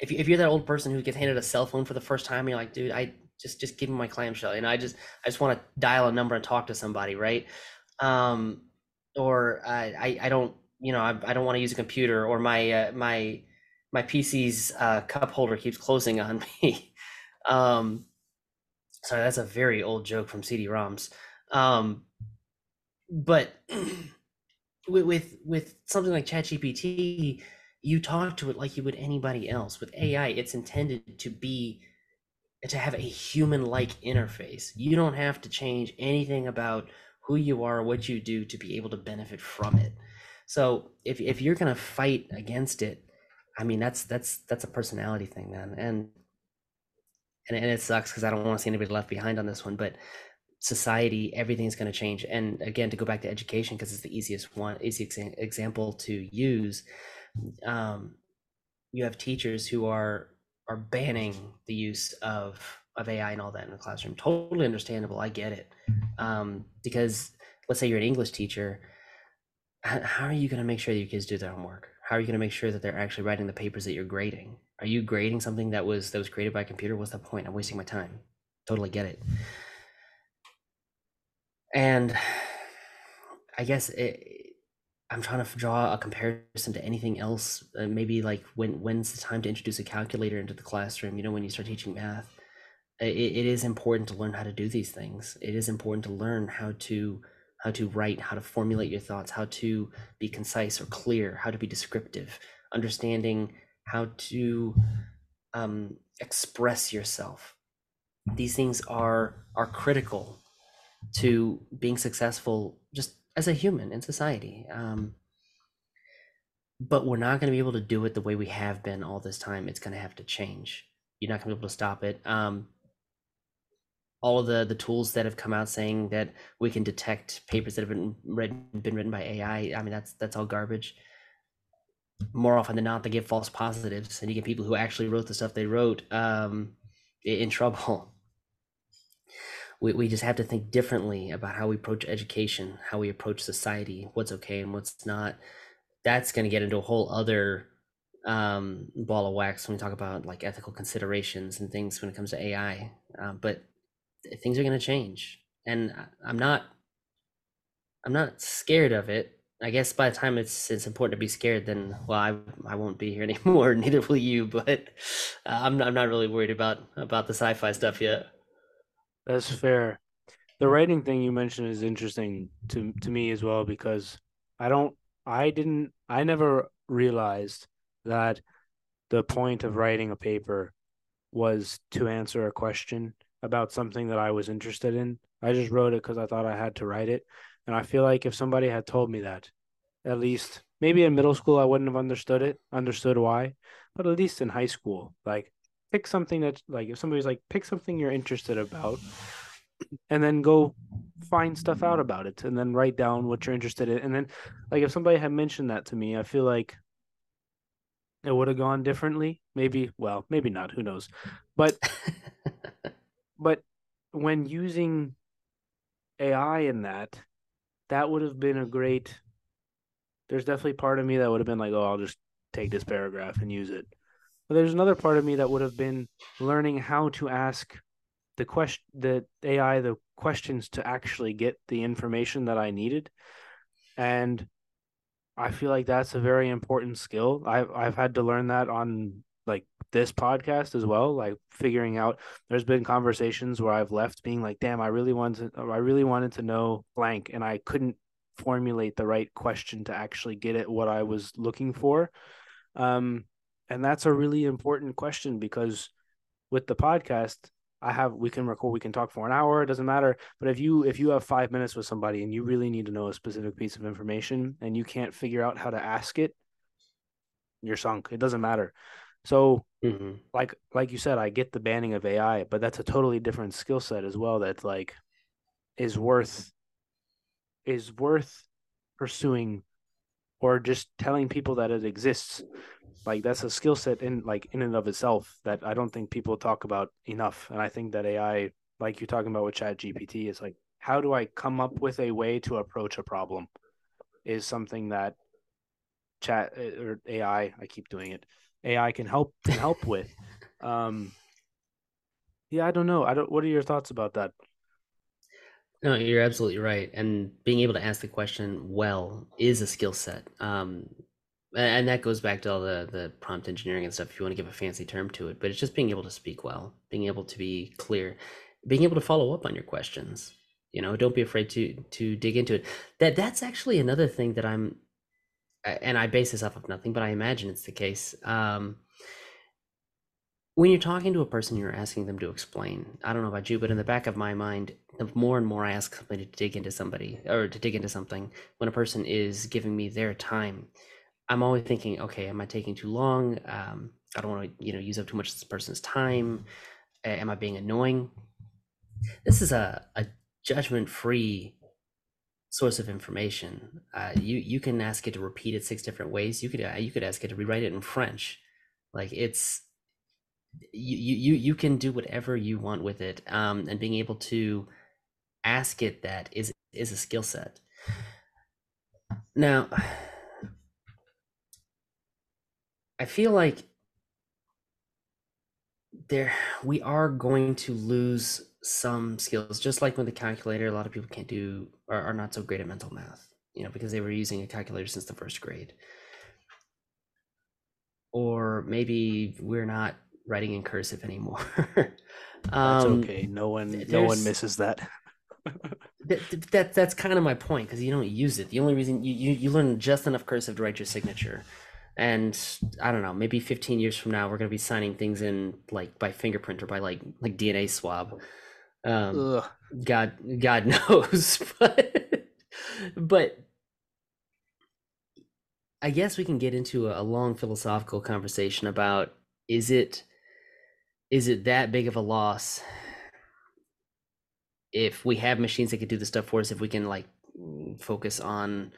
if, you, if you're that old person who gets handed a cell phone for the first time you're like dude i just just give me my clamshell you know i just i just want to dial a number and talk to somebody right um or uh, i i don't you know i, I don't want to use a computer or my uh, my my pc's uh, cup holder keeps closing on me um Sorry, that's a very old joke from CD-ROMs. Um, but with, with with something like ChatGPT, you talk to it like you would anybody else. With AI, it's intended to be to have a human-like interface. You don't have to change anything about who you are, what you do to be able to benefit from it. So if if you're gonna fight against it, I mean that's that's that's a personality thing, man. And and, and it sucks because I don't want to see anybody left behind on this one, but society, everything's going to change. And again, to go back to education, because it's the easiest one, easy exa- example to use. Um, you have teachers who are are banning the use of of AI and all that in the classroom. Totally understandable. I get it. Um, because let's say you're an English teacher, how are you going to make sure that your kids do their homework? How are you going to make sure that they're actually writing the papers that you're grading? Are you grading something that was that was created by a computer? What's the point? I'm wasting my time. Totally get it. And I guess it, I'm trying to draw a comparison to anything else. Uh, maybe like when when's the time to introduce a calculator into the classroom? You know, when you start teaching math, it, it is important to learn how to do these things. It is important to learn how to how to write, how to formulate your thoughts, how to be concise or clear, how to be descriptive, understanding how to um, express yourself. These things are are critical to being successful just as a human in society. Um, but we're not going to be able to do it the way we have been all this time. It's going to have to change. You're not going to be able to stop it. Um, all of the the tools that have come out saying that we can detect papers that have been written been written by AI. I mean, that's that's all garbage. More often than not, they give false positives, and you get people who actually wrote the stuff they wrote um, in trouble. We we just have to think differently about how we approach education, how we approach society, what's okay and what's not. That's going to get into a whole other um, ball of wax when we talk about like ethical considerations and things when it comes to AI. Um, but things are going to change and i'm not i'm not scared of it i guess by the time it's it's important to be scared then well i i won't be here anymore neither will you but uh, i'm not, i'm not really worried about about the sci-fi stuff yet that's fair the writing thing you mentioned is interesting to to me as well because i don't i didn't i never realized that the point of writing a paper was to answer a question about something that I was interested in. I just wrote it because I thought I had to write it. And I feel like if somebody had told me that, at least maybe in middle school, I wouldn't have understood it, understood why, but at least in high school, like pick something that, like, if somebody's like, pick something you're interested about and then go find stuff out about it and then write down what you're interested in. And then, like, if somebody had mentioned that to me, I feel like it would have gone differently. Maybe, well, maybe not. Who knows? But but when using AI in that, that would have been a great. There's definitely part of me that would have been like, oh, I'll just take this paragraph and use it. But there's another part of me that would have been learning how to ask the question, the AI, the questions to actually get the information that I needed, and I feel like that's a very important skill. I've I've had to learn that on this podcast as well like figuring out there's been conversations where i've left being like damn i really wanted to, i really wanted to know blank and i couldn't formulate the right question to actually get at what i was looking for. Um and that's a really important question because with the podcast i have we can record we can talk for an hour it doesn't matter. But if you if you have five minutes with somebody and you really need to know a specific piece of information and you can't figure out how to ask it you're sunk. It doesn't matter so mm-hmm. like like you said, I get the banning of AI, but that's a totally different skill set as well that like is worth is worth pursuing or just telling people that it exists. Like that's a skill set in like in and of itself that I don't think people talk about enough. And I think that AI, like you're talking about with Chat GPT, is like how do I come up with a way to approach a problem is something that chat eh, or AI, I keep doing it, AI can help can help with. Um, yeah, I don't know. I don't. What are your thoughts about that? No, you're absolutely right. And being able to ask the question well is a skill set. Um, and that goes back to all the the prompt engineering and stuff. If you want to give a fancy term to it, but it's just being able to speak well, being able to be clear, being able to follow up on your questions. You know, don't be afraid to to dig into it. That that's actually another thing that I'm and I base this off of nothing, but I imagine it's the case. Um, when you're talking to a person, you're asking them to explain. I don't know about you, but in the back of my mind, the more and more I ask somebody to dig into somebody or to dig into something, when a person is giving me their time, I'm always thinking, okay, am I taking too long? Um, I don't want to, you know, use up too much of this person's time. am I being annoying? This is a, a judgment-free source of information. Uh, you you can ask it to repeat it six different ways. You could uh, you could ask it to rewrite it in French. Like it's you you you can do whatever you want with it um and being able to ask it that is is a skill set now i feel like there we are going to lose some skills just like with the calculator a lot of people can't do are, are not so great at mental math you know because they were using a calculator since the first grade or maybe we're not writing in cursive anymore. That's um, okay. No one, no one misses that. that, that that's kind of my point because you don't use it. The only reason you, you you learn just enough cursive to write your signature, and I don't know, maybe 15 years from now we're gonna be signing things in like by fingerprint or by like like DNA swab. Um, God, God knows, but but I guess we can get into a, a long philosophical conversation about is it is it that big of a loss if we have machines that can do the stuff for us if we can like focus on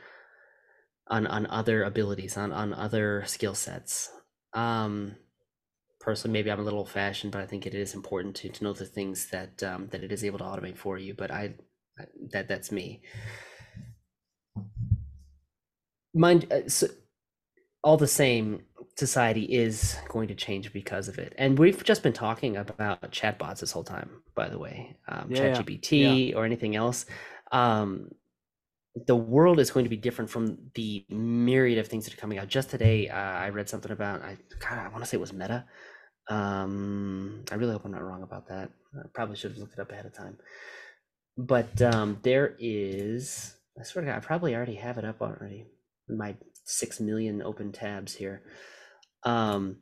on on other abilities on on other skill sets? Um personally maybe i'm a little old fashioned but i think it is important to, to know the things that um that it is able to automate for you but i that that's me mind uh, so, all the same society is going to change because of it. And we've just been talking about chatbots this whole time, by the way, um, yeah, ChatGPT yeah. or anything else. Um, the world is going to be different from the myriad of things that are coming out. Just today, uh, I read something about, I God, I want to say it was Meta. Um, I really hope I'm not wrong about that. I probably should have looked it up ahead of time. But um, there is, I swear to God, I probably already have it up already. My six million open tabs here. Um,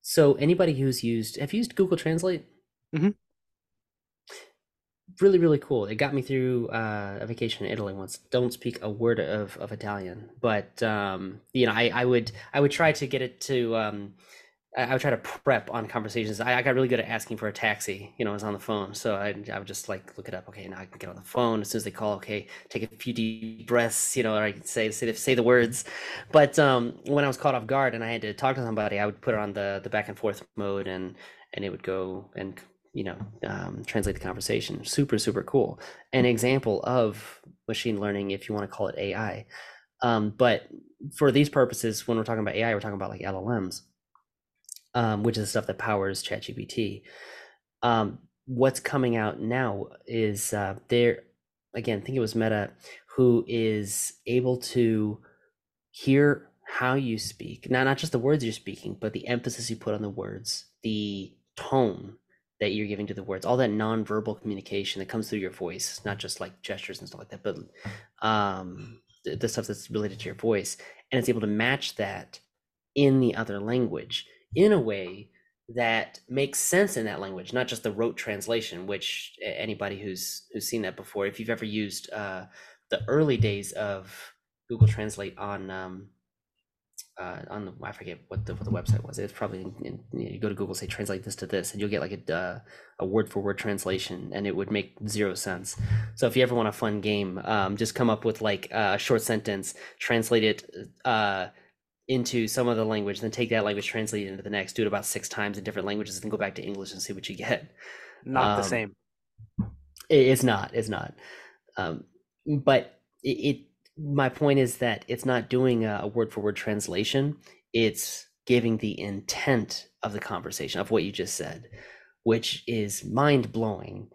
so anybody who's used, have you used Google Translate? Mm-hmm. Really, really cool. It got me through uh, a vacation in Italy once. Don't speak a word of, of Italian, but um, you know, I, I would I would try to get it to um, I, would try to prep on conversations. I, I, got really good at asking for a taxi, you know, I was on the phone. So I, I would just like look it up. Okay, now I can get on the phone as soon as they call. Okay, take a few deep breaths, you know, or I could say, say, say the words. But um, when I was caught off guard and I had to talk to somebody, I would put it on the, the back and forth mode and, and it would go and, you know, um, translate the conversation. Super, super cool. An example of machine learning, if you want to call it AI. Um, but for these purposes, when we're talking about AI, we're talking about like LLMs um, which is the stuff that powers ChatGPT. Um, what's coming out now is uh, there again. I think it was Meta who is able to hear how you speak, now not just the words you're speaking, but the emphasis you put on the words, the tone that you're giving to the words, all that nonverbal communication that comes through your voice, not just like gestures and stuff like that, but um, the, the stuff that's related to your voice, and it's able to match that in the other language in a way that makes sense in that language, not just the rote translation. Which anybody who's who's seen that before, if you've ever used uh, the early days of Google Translate on um, uh, on the I forget what the what the website was. It's probably in, in, you go to Google, say translate this to this, and you'll get like a uh, a word for word translation, and it would make zero sense. So if you ever want a fun game, um, just come up with like a short sentence, translate it. Into some other language, then take that language, translate it into the next, do it about six times in different languages, then go back to English and see what you get. Not um, the same. It's not. It's not. Um, but it, it, My point is that it's not doing a, a word for word translation. It's giving the intent of the conversation of what you just said, which is mind blowing.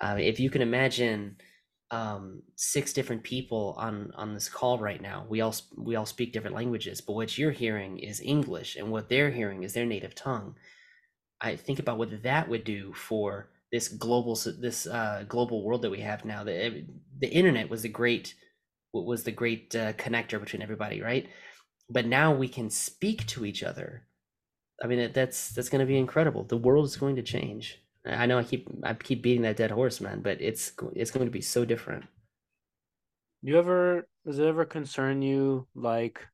Uh, if you can imagine um six different people on on this call right now. We all we all speak different languages but what you're hearing is english and what they're hearing is their native tongue. I think about what that would do for this global this uh global world that we have now the the internet was a great what was the great uh, connector between everybody right? But now we can speak to each other. I mean that's that's going to be incredible. The world is going to change I know I keep I keep beating that dead horse, man, but it's it's going to be so different. You ever does it ever concern you like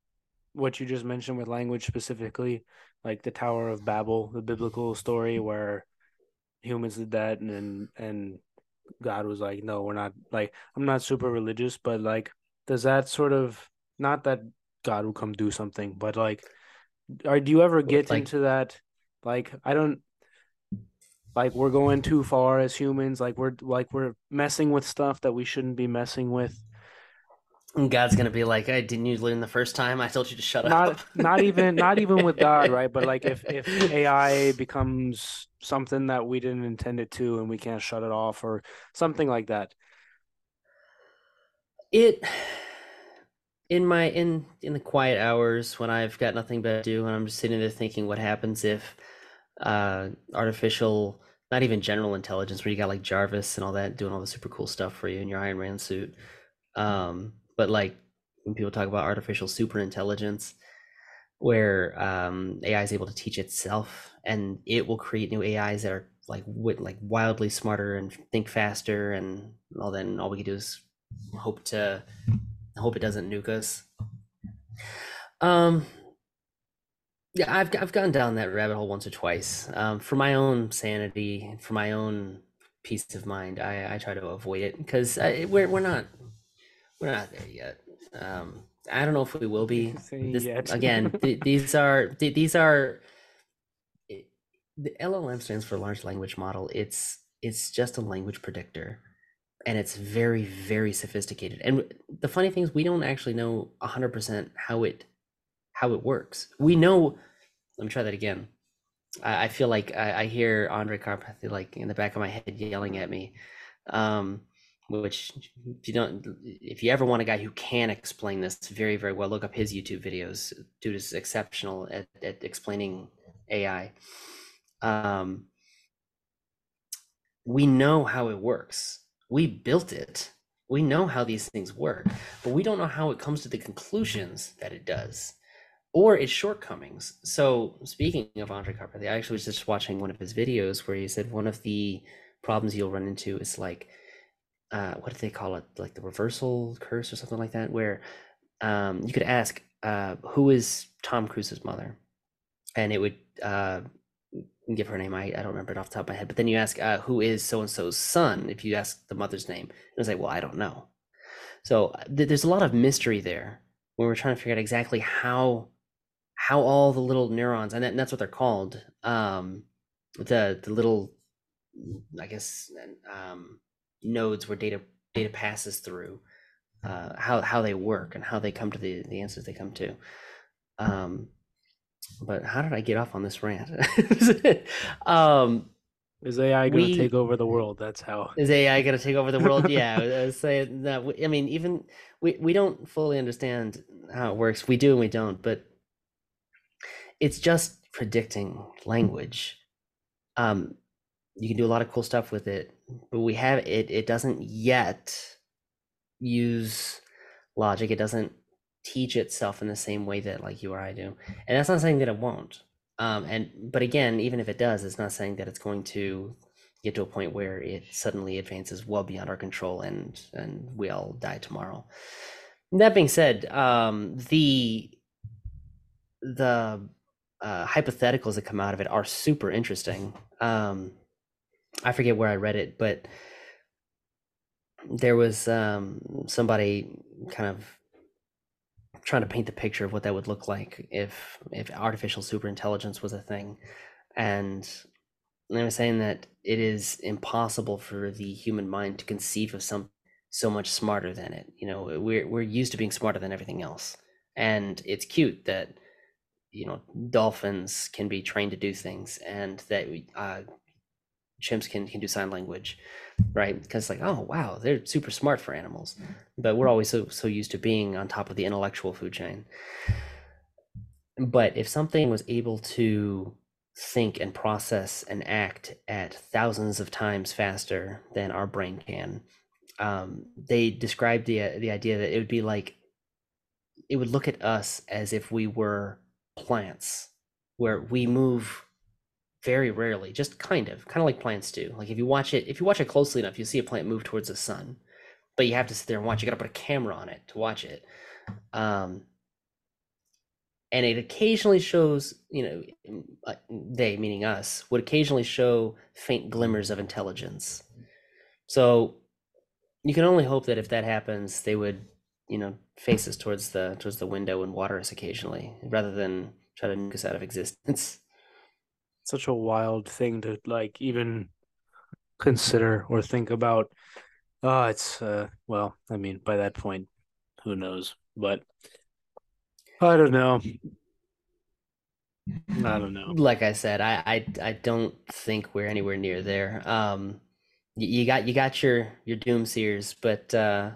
what you just mentioned with language specifically, like the Tower of Babel, the biblical story where humans did that and and, and God was like, no, we're not like I'm not super religious, but like does that sort of not that God will come do something, but like are do you ever get like, into that Like I don't like we're going too far as humans. Like we're like we're messing with stuff that we shouldn't be messing with. And God's gonna be like, "I didn't you learn the first time? I told you to shut Not up." not even not even with God, right? But like if if AI becomes something that we didn't intend it to and we can't shut it off or something like that. it in my in in the quiet hours when I've got nothing better to do and I'm just sitting there thinking what happens if uh artificial not even general intelligence where you got like Jarvis and all that doing all the super cool stuff for you in your Iron Man suit um but like when people talk about artificial super intelligence where um AI is able to teach itself and it will create new AIs that are like wi- like wildly smarter and think faster and all and all we can do is hope to hope it doesn't nuke us. Um, yeah, I've I've gone down that rabbit hole once or twice. Um, for my own sanity, for my own peace of mind, I I try to avoid it because we're we're not we're not there yet. Um, I don't know if we will be. This, again, th- these are th- these are it- the LLM stands for large language model. It's it's just a language predictor and it's very very sophisticated and the funny thing is we don't actually know 100% how it how it works. We know let me try that again. I, I feel like I, I hear Andrej Karpathy like in the back of my head yelling at me um which if you don't if you ever want a guy who can explain this very very well look up his youtube videos. Dude is exceptional at, at explaining ai um we know how it works. We built it. We know how these things work, but we don't know how it comes to the conclusions that it does or its shortcomings. So, speaking of Andrej Karpathy, I actually was just watching one of his videos where he said one of the problems you'll run into is like, uh, what do they call it? Like the reversal curse or something like that, where um, you could ask, uh, who is Tom Cruise's mother? And it would uh, give her name. I, I don't remember it off the top of my head. But then you ask, uh, who is so and so's son? If you ask the mother's name, and it's like, well, I don't know. So th- there's a lot of mystery there when we're trying to figure out exactly how how all the little neurons and, that, and that's what they're called. Um, the the little, I guess, um, nodes where data data passes through. Uh, how how they work and how they come to the the answers they come to. Um, but how did I get off on this rant? um, Is AI going to take over the world? That's how. is AI going to take over the world? Yeah, I was that. I mean, even we we don't fully understand how it works. We do and we don't, but it's just predicting language. Um, you can do a lot of cool stuff with it, but we have it. It doesn't yet use logic. It doesn't teach itself in the same way that like you or I do, and that's not saying that it won't. Um, and but again, even if it does, it's not saying that it's going to get to a point where it suddenly advances well beyond our control and and we all die tomorrow. That being said, um, the the uh, hypotheticals that come out of it are super interesting. Um, I forget where I read it, but there was um, somebody kind of trying to paint the picture of what that would look like if if artificial superintelligence was a thing, and they were saying that it is impossible for the human mind to conceive of some so much smarter than it. You know, we're we're used to being smarter than everything else, and it's cute that you know dolphins can be trained to do things, and that uh, chimps can can do sign language, right? Because like, oh wow, they're super smart for animals, but we're always so so used to being on top of the intellectual food chain. But if something was able to think and process and act at thousands of times faster than our brain can, um, they described the the idea that it would be like it would look at us as if we were plants, where we move very rarely, just kind of, kind of like plants do. Like if you watch it, if you watch it closely enough, you see a plant move towards the sun, but you have to sit there and watch. You got to put a camera on it to watch it. Um, and it occasionally shows, you know, they meaning us would occasionally show faint glimmers of intelligence. So you can only hope that if that happens, they would, you know, faces towards the towards the window and water us occasionally, rather than try to nuke us out of existence. such a wild thing to like even consider or think about. Oh, it's uh well, I mean, by that point, who knows? But I don't know. I don't know. Like I said, I I, I don't think we're anywhere near there. Um, you got you got your your doomsayers, but uh,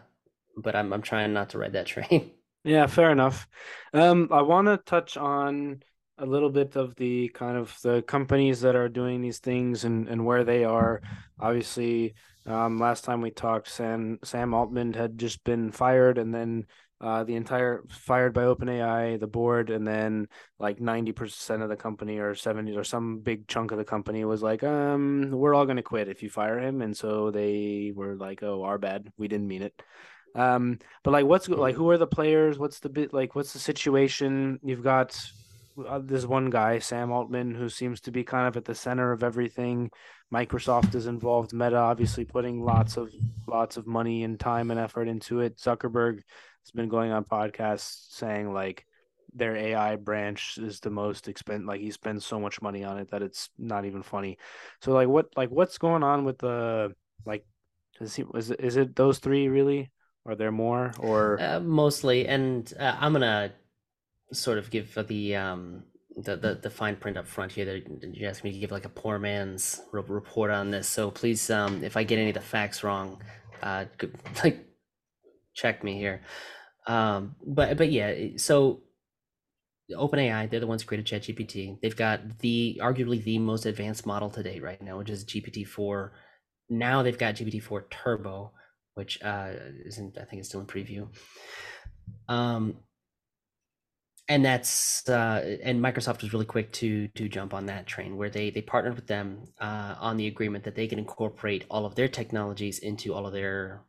but I'm I'm trying not to ride that train. Yeah, fair enough. Um, I want to touch on a little bit of the kind of the companies that are doing these things and, and where they are. Obviously, um, last time we talked, Sam Sam Altman had just been fired, and then uh, the entire fired by OpenAI, the board, and then like ninety percent of the company or seventy or some big chunk of the company was like, um, we're all gonna quit if you fire him, and so they were like, oh, our bad, we didn't mean it. Um, but like, what's like, who are the players? What's the bit like? What's the situation? You've got uh, this one guy, Sam Altman, who seems to be kind of at the center of everything. Microsoft is involved. Meta, obviously, putting lots of lots of money and time and effort into it. Zuckerberg has been going on podcasts saying like their AI branch is the most expensive. Like he spends so much money on it that it's not even funny. So like, what like what's going on with the like? Is he is it, is it those three really? Are there more or uh, mostly? And uh, I'm gonna sort of give the um the, the the fine print up front here that you asked me to give like a poor man's report on this. So please, um, if I get any of the facts wrong, uh, like check me here. Um, but but yeah, so OpenAI, they're the ones who created ChatGPT. They've got the arguably the most advanced model to date right now, which is GPT-4. Now they've got GPT-4 Turbo, which uh, isn't I think it's still in preview. Um, and that's uh, and Microsoft was really quick to to jump on that train where they they partnered with them uh, on the agreement that they can incorporate all of their technologies into all of their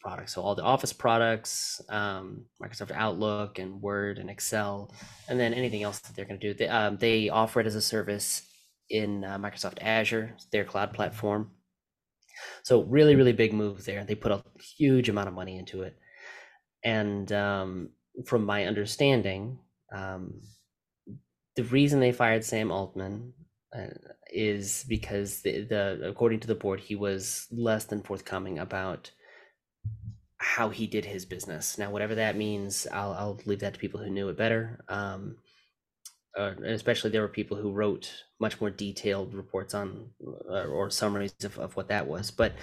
products. So all the Office products, um, Microsoft Outlook and Word and Excel, and then anything else that they're going to do. They um, they offer it as a service in uh, Microsoft Azure, their cloud platform. So really really big move there. They put a huge amount of money into it, and um, from my understanding um, the reason they fired Sam Altman uh, is because the, the according to the board he was less than forthcoming about how he did his business. Now, whatever that means, I'll I'll leave that to people who knew it better. Um, uh, especially there were people who wrote much more detailed reports on uh, or summaries of, of what that was, but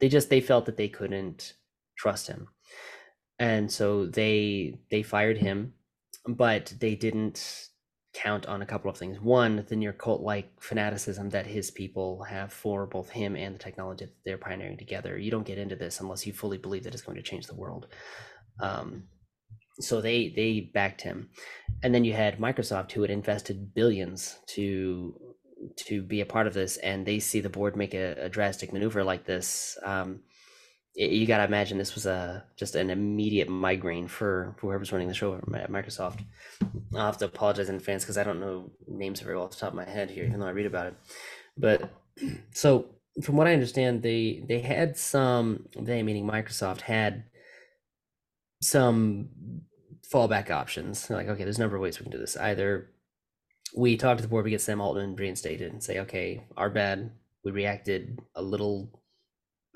they just they felt that they couldn't trust him, and so they they fired him but they didn't count on a couple of things. One, the near cult like fanaticism that his people have for both him and the technology that they're pioneering together. You don't get into this unless you fully believe that it's going to change the world. Um, so they they backed him, and then you had Microsoft who had invested billions to to be a part of this, and they see the board make a, a drastic maneuver like this. Um, you got to imagine this was a just an immediate migraine for whoever's running the show at Microsoft. I'll have to apologize in advance because I don't know names very well off the top of my head here, even though I read about it. But so from what I understand, they they had some they meaning Microsoft had some fallback options. Like, okay, there's a number of ways we can do this. Either we talk to the board, we get Sam Altman reinstated and say, okay, our bad. We reacted a little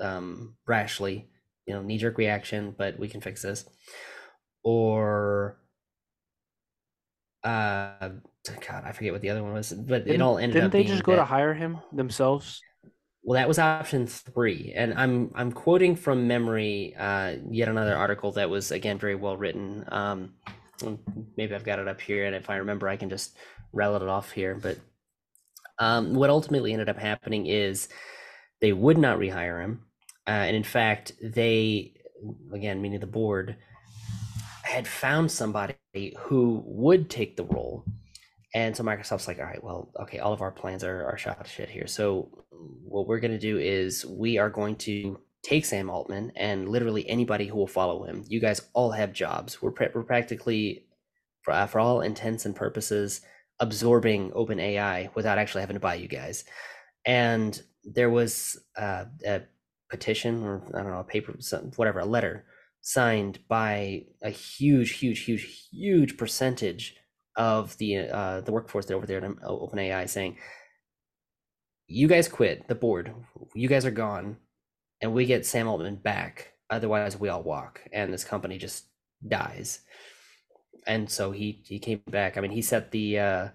um, rashly, you know, knee jerk reaction, but we can fix this. Or, uh, God, I forget what the other one was, but didn't, it all ended didn't up. they just go that, to hire him themselves? Well, that was option three, and I'm I'm quoting from memory uh, yet another article that was again very well written. Um, maybe I've got it up here, and if I remember, I can just rattle it off here. But um, what ultimately ended up happening is they would not rehire him. Uh, and in fact, they, again, meaning the board, had found somebody who would take the role. And so Microsoft's like, all right, well, okay, all of our plans are, are shot to shit here. So what we're going to do is we are going to take Sam Altman and literally anybody who will follow him. You guys all have jobs. We're, we're practically, for, uh, for all intents and purposes, absorbing OpenAI without actually having to buy you guys. And there was uh, a petition or I don't know, a paper, whatever, a letter signed by a huge, huge, huge, huge percentage of the uh, the workforce that over there at OpenAI saying you guys quit the board, you guys are gone, and we get Sam Altman back. Otherwise, we all walk, and this company just dies. And so he he came back. I mean, he set the uh,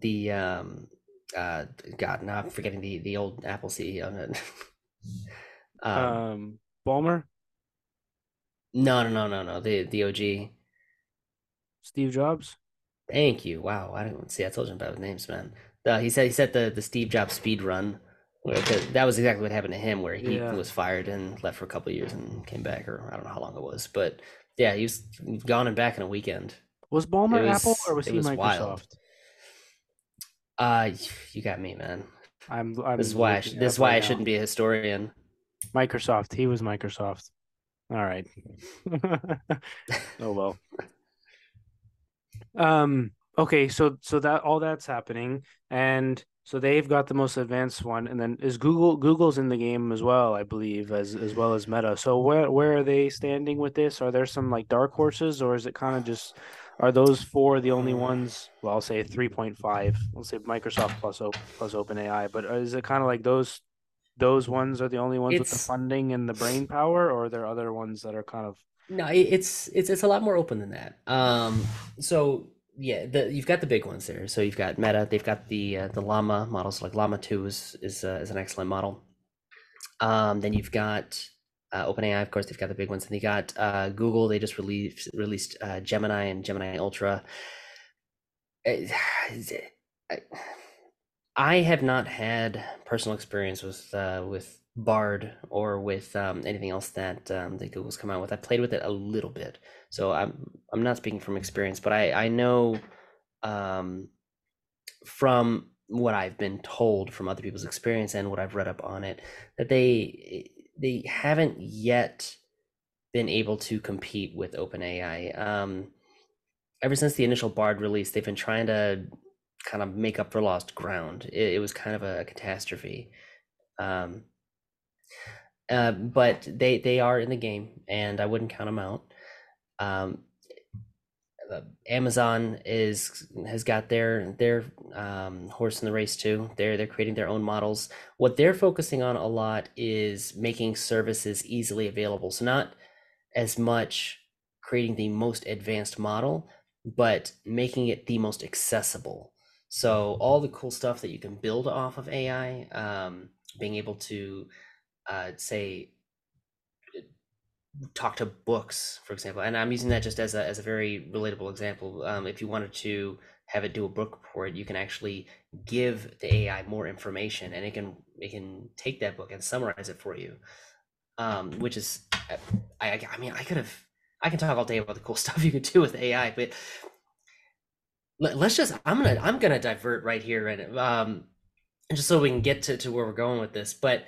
the um uh God, now I'm forgetting the the old Apple CEO. um, um Ballmer. No, no, no, no, no. The the OG. Steve Jobs. Thank you. Wow, I don't see. I told you about with names, man. He said he set the the Steve Jobs speed run. Where that was exactly what happened to him, where he yeah. was fired and left for a couple years and came back, or I don't know how long it was, but yeah, he was gone and back in a weekend. Was Ballmer was, Apple or was he was Microsoft? Wild. Uh, you got me, man. I'm. I'm this is why. I sh- this is why I shouldn't be a historian. Microsoft. He was Microsoft. All right. oh well. Um. Okay. So so that all that's happening, and so they've got the most advanced one, and then is Google Google's in the game as well, I believe, as as well as Meta. So where where are they standing with this? Are there some like dark horses, or is it kind of just are those four the only ones? Well, I'll say three point five. I'll say Microsoft plus plus OpenAI, but is it kind of like those those ones are the only ones it's, with the funding and the brain power, or are there other ones that are kind of no? It's it's it's a lot more open than that. Um, so yeah, the, you've got the big ones there. So you've got Meta. They've got the uh, the Llama models. Like Llama Two is is uh, is an excellent model. Um, then you've got uh, OpenAI. Of course, they've got the big ones. And they got uh, Google. They just released released uh, Gemini and Gemini Ultra. I have not had personal experience with uh, with Bard or with um, anything else that um, that Google's come out with. I played with it a little bit, so I'm I'm not speaking from experience, but I I know um, from what I've been told from other people's experience and what I've read up on it that they they haven't yet been able to compete with OpenAI. Um, ever since the initial Bard release, they've been trying to kind of make up for lost ground. It, it was kind of a catastrophe. Um, uh, but they they are in the game, and I wouldn't count them out. Um, uh, Amazon is has got their their um, horse in the race too. They're they're creating their own models. What they're focusing on a lot is making services easily available. So not as much creating the most advanced model, but making it the most accessible. So all the cool stuff that you can build off of AI, um, being able to uh, say talk to books, for example, and I'm using that just as a as a very relatable example. Um, if you wanted to have it do a book report, you can actually give the AI more information, and it can it can take that book and summarize it for you. Um, which is, I I mean, I could have I can talk all day about the cool stuff you can do with AI, but let, us just I'm gonna I'm gonna divert right here and um, just so we can get to to where we're going with this, but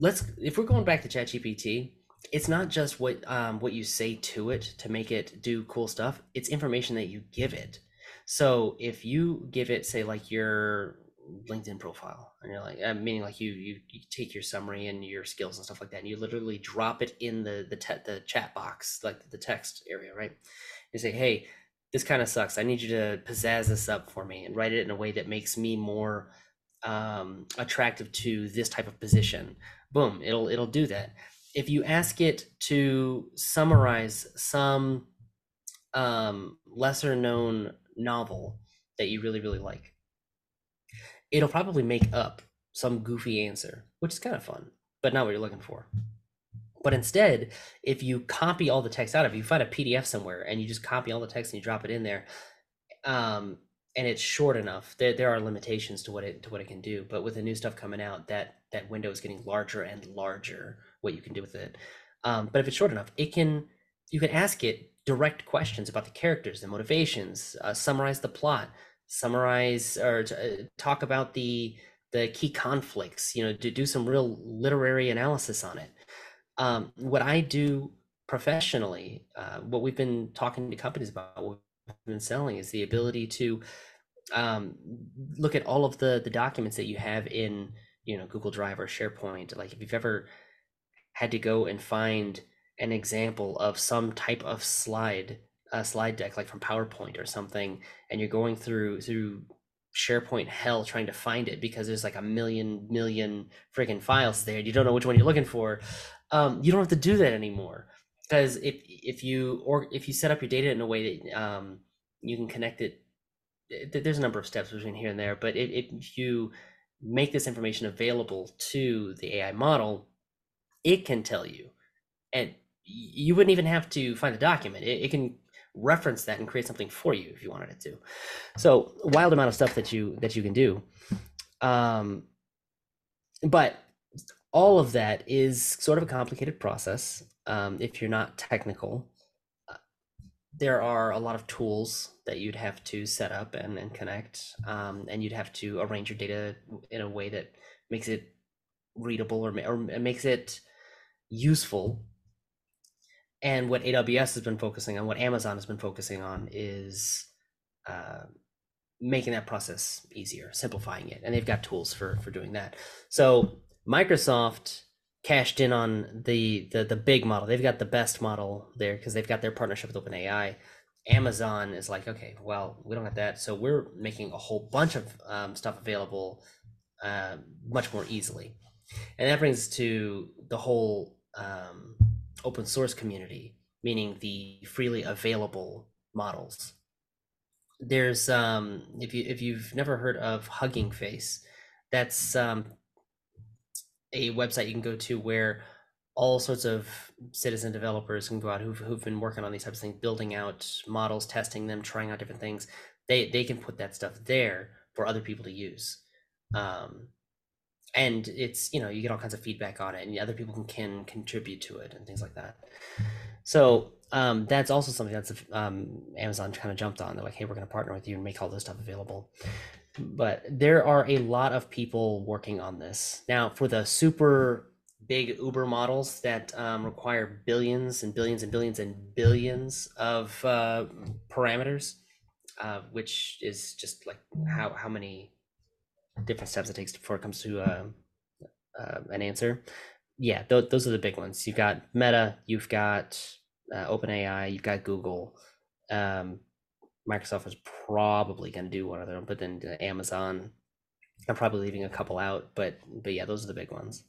let's if we're going back to ChatGPT, it's not just what um, what you say to it to make it do cool stuff. It's information that you give it. So if you give it, say, like your LinkedIn profile, and you're like, uh, meaning like you, you you take your summary and your skills and stuff like that, and you literally drop it in the the te- the chat box, like the text area, right? You say, hey, this kind of sucks. I need you to pizzazz this up for me and write it in a way that makes me more um, attractive to this type of position boom it'll it'll do that if you ask it to summarize some um, lesser known novel that you really really like it'll probably make up some goofy answer which is kind of fun but not what you're looking for but instead if you copy all the text out of it you find a pdf somewhere and you just copy all the text and you drop it in there um, and it's short enough. There there are limitations to what it to what it can do, but with the new stuff coming out, that that window is getting larger and larger. What you can do with it, um, but if it's short enough, it can you can ask it direct questions about the characters, the motivations, uh, summarize the plot, summarize or uh, talk about the the key conflicts. You know, to do some real literary analysis on it. Um, what I do professionally, uh, what we've been talking to companies about, what we've been selling, is the ability to um, look at all of the the documents that you have in you know Google Drive or SharePoint. Like if you've ever had to go and find an example of some type of slide a slide deck like from PowerPoint or something, and you're going through through SharePoint hell trying to find it because there's like a million million freaking files there you don't know which one you're looking for. Um, you don't have to do that anymore because if if you or if you set up your data in a way that um, you can connect it, there's a number of steps between here and there. But if you make this information available to the AI model, it can tell you, and you wouldn't even have to find the document. It, it can reference that and create something for you if you wanted it to. So wild amount of stuff that you that you can do. Um, but all of that is sort of a complicated process um, if you're not technical. There are a lot of tools that you'd have to set up and, and connect, um, and you'd have to arrange your data in a way that makes it readable or, or makes it useful and what AWS has been focusing on, what Amazon has been focusing on, is uh, making that process easier, simplifying it, and they've got tools for for doing that. So Microsoft cashed in on the the the big model. They've got the best model there because they've got their partnership with OpenAI. Amazon is like, okay, well, we don't have that, so we're making a whole bunch of um, stuff available uh, much more easily, and that brings to the whole um, open source community, meaning the freely available models. There's um, if you if you've never heard of Hugging Face, that's um, a website you can go to where all sorts of citizen developers can go out who've, who've been working on these types of things, building out models, testing them, trying out different things. They they can put that stuff there for other people to use. Um, and it's you know you get all kinds of feedback on it and other people can, can contribute to it and things like that so um, that's also something that's um, amazon kind of jumped on they're like hey we're going to partner with you and make all this stuff available but there are a lot of people working on this now for the super big uber models that um, require billions and billions and billions and billions of uh, parameters uh, which is just like how how many different steps it takes before it comes to uh, uh, an answer. Yeah, th- those are the big ones. You've got Meta, you've got uh, OpenAI, you've got Google. Um, Microsoft is probably going to do one of them, but then Amazon. I'm probably leaving a couple out, but but yeah, those are the big ones.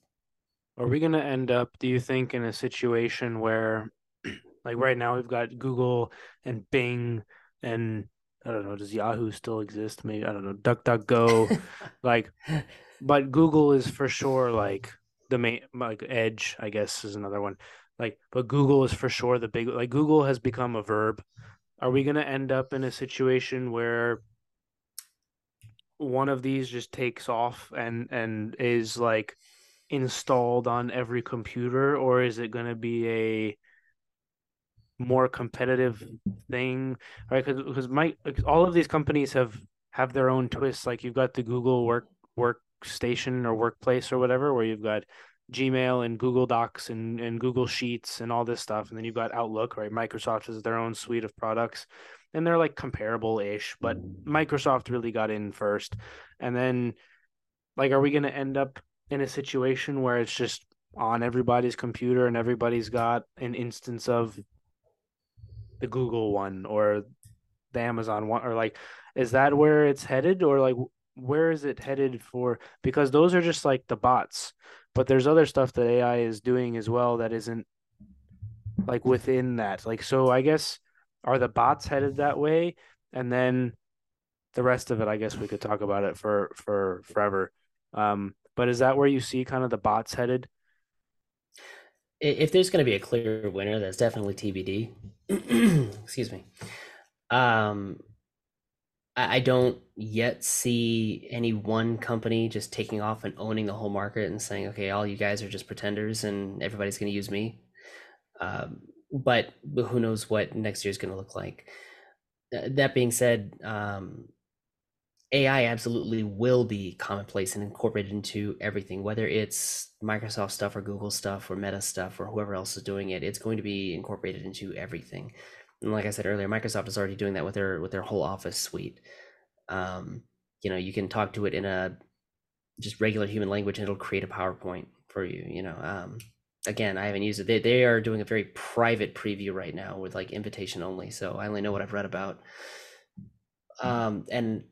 Are we going to end up, do you think, in a situation where, like right now, we've got Google and Bing and I don't know, does Yahoo still exist? Maybe I don't know, DuckDuckGo, like, but Google is for sure like the main, like Edge, I guess is another one. Like, but Google is for sure the big, like Google has become a verb. Are we going to end up in a situation where one of these just takes off and and is like installed on every computer, or is it going to be a more competitive thing, right? Because my all of these companies have have their own twists. Like you've got the Google work workstation or workplace or whatever, where you've got Gmail and Google Docs and, and Google Sheets and all this stuff. And then you've got Outlook, right? Microsoft has their own suite of products and they're like comparable ish, but Microsoft really got in first. And then, like, are we going to end up in a situation where it's just on everybody's computer and everybody's got an instance of the Google one or the Amazon one or like is that where it's headed or like where is it headed for because those are just like the bots but there's other stuff that AI is doing as well that isn't like within that like so I guess are the bots headed that way and then the rest of it I guess we could talk about it for for forever um but is that where you see kind of the bots headed if there's going to be a clear winner, that's definitely TBD. Excuse me. Um, I, don't yet see any one company just taking off and owning the whole market and saying, "Okay, all you guys are just pretenders, and everybody's going to use me." Um, but, but who knows what next year is going to look like? That being said, um, AI absolutely will be commonplace and incorporated into everything, whether it's Microsoft stuff or Google stuff or Meta stuff or whoever else is doing it. It's going to be incorporated into everything. And like I said earlier, Microsoft is already doing that with their with their whole Office suite. Um, you know, you can talk to it in a just regular human language, and it'll create a PowerPoint for you. You know, um, again, I haven't used it. They they are doing a very private preview right now with like invitation only, so I only know what I've read about. Um, and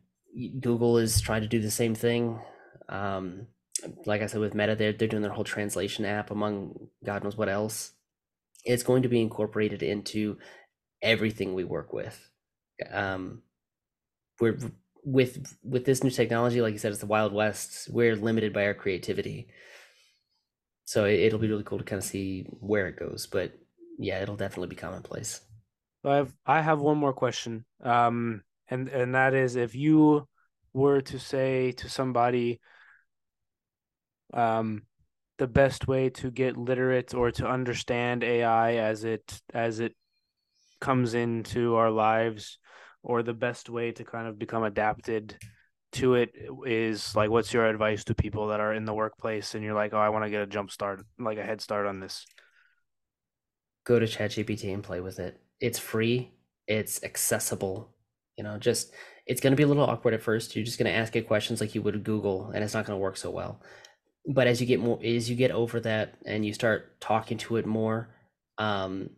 Google is trying to do the same thing. Um, like I said with Meta, they're they're doing their whole translation app among God knows what else. It's going to be incorporated into everything we work with. Um, we're with with this new technology, like you said, it's the Wild West. We're limited by our creativity, so it, it'll be really cool to kind of see where it goes. But yeah, it'll definitely be commonplace. I have I have one more question. Um, and and that is if you were to say to somebody um the best way to get literate or to understand AI as it as it comes into our lives or the best way to kind of become adapted to it is like what's your advice to people that are in the workplace and you're like oh i want to get a jump start like a head start on this. Go to chatgpt and play with it. It's free. It's accessible. You know just it's going to be a little awkward at first. You're just going to ask it questions like you would google and it's not going to work so well. But as you get more as you get over that and you start talking to it more um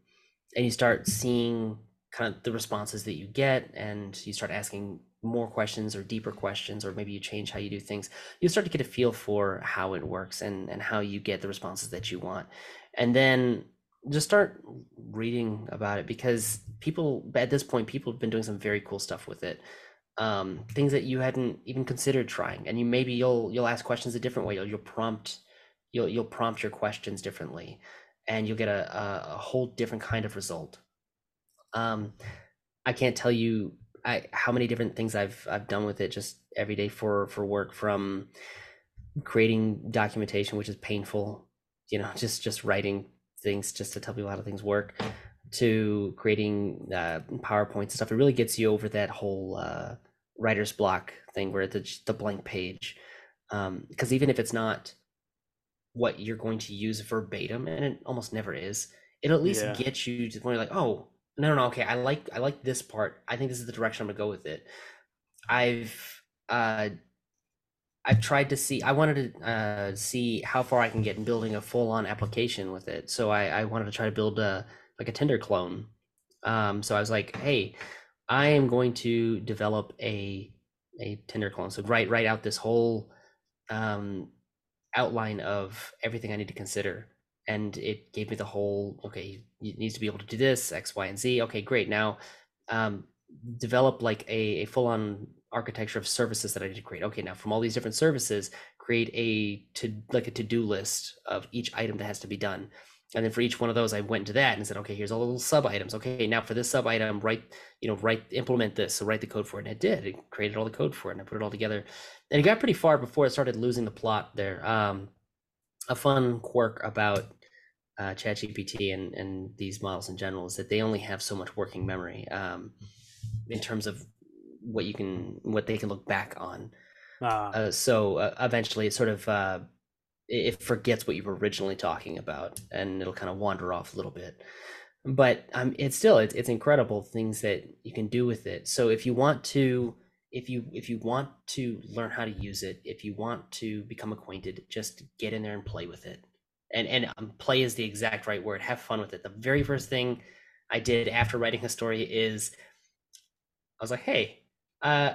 and you start seeing kind of the responses that you get and you start asking more questions or deeper questions or maybe you change how you do things you start to get a feel for how it works and and how you get the responses that you want. And then just start reading about it because people at this point people have been doing some very cool stuff with it. Um, things that you hadn't even considered trying and you maybe you'll you'll ask questions a different way you'll, you'll prompt you'll you'll prompt your questions differently and you'll get a, a, whole different kind of result um, I can't tell you I, how many different things I've I've done with it just every day for for work from creating documentation, which is painful, you know, just just writing things just to tell people how things work, to creating uh, PowerPoint stuff. It really gets you over that whole uh, writer's block thing where the the blank page, because um, even if it's not what you're going to use verbatim, and it almost never is, it'll at least yeah. get you to the point where you're like, oh, no, no, no. Okay, I like I like this part. I think this is the direction I'm gonna go with it. I've uh, I've tried to see. I wanted to uh, see how far I can get in building a full on application with it. So I, I wanted to try to build a like a Tinder clone. Um, so I was like, hey, I am going to develop a a Tinder clone. So write write out this whole um, outline of everything I need to consider. And it gave me the whole okay it needs to be able to do this x y and z. Okay great. Now um, develop like a, a full-on architecture of services that i need to create. Okay now from all these different services create a to like a to-do list of each item that has to be done and then for each one of those i went into that and said okay here's all the little sub items. Okay now for this sub item write you know write implement this. So write the code for it and it did. It created all the code for it and i put it all together. And it got pretty far before it started losing the plot there. Um, a fun quirk about uh, ChatGPT and and these models in general is that they only have so much working memory um, in terms of what you can what they can look back on. Ah. Uh, so uh, eventually, it sort of uh, it forgets what you were originally talking about, and it'll kind of wander off a little bit. But um, it's still it's it's incredible things that you can do with it. So if you want to if you if you want to learn how to use it, if you want to become acquainted, just get in there and play with it and and um, play is the exact right word. Have fun with it. The very first thing I did after writing a story is I was like, hey, uh,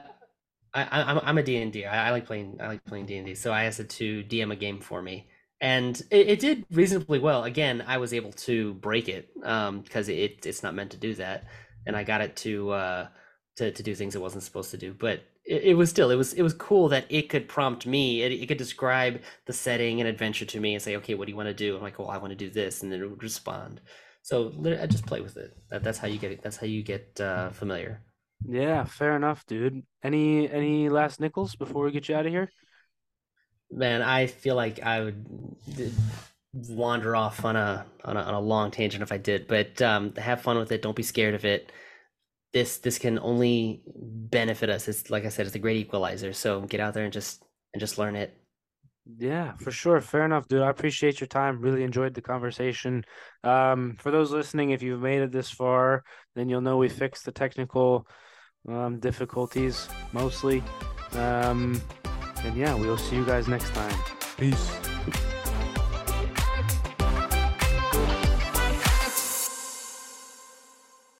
I, I'm I'm a D and D. I like playing I like playing D and D. So I asked it to DM a game for me, and it, it did reasonably well. Again, I was able to break it um, because it it's not meant to do that, and I got it to uh, to to do things it wasn't supposed to do. But it, it, was still it was it was cool that it could prompt me it, it, could describe the setting and adventure to me and say okay what do you want to do i'm like well i want to do this and then it would respond so i just play with it that, that's how you get it that's how you get uh, familiar yeah fair enough dude any any last nickels before we get you out of here man i feel like i would wander off on a on a, on a long tangent if i did but um have fun with it don't be scared of it this this can only benefit us. It's like I said, it's a great equalizer. So get out there and just and just learn it. Yeah, for sure. Fair enough, dude. I appreciate your time. Really enjoyed the conversation. Um, for those listening, if you've made it this far, then you'll know we fixed the technical um, difficulties mostly. Um, and yeah, we'll see you guys next time. Peace.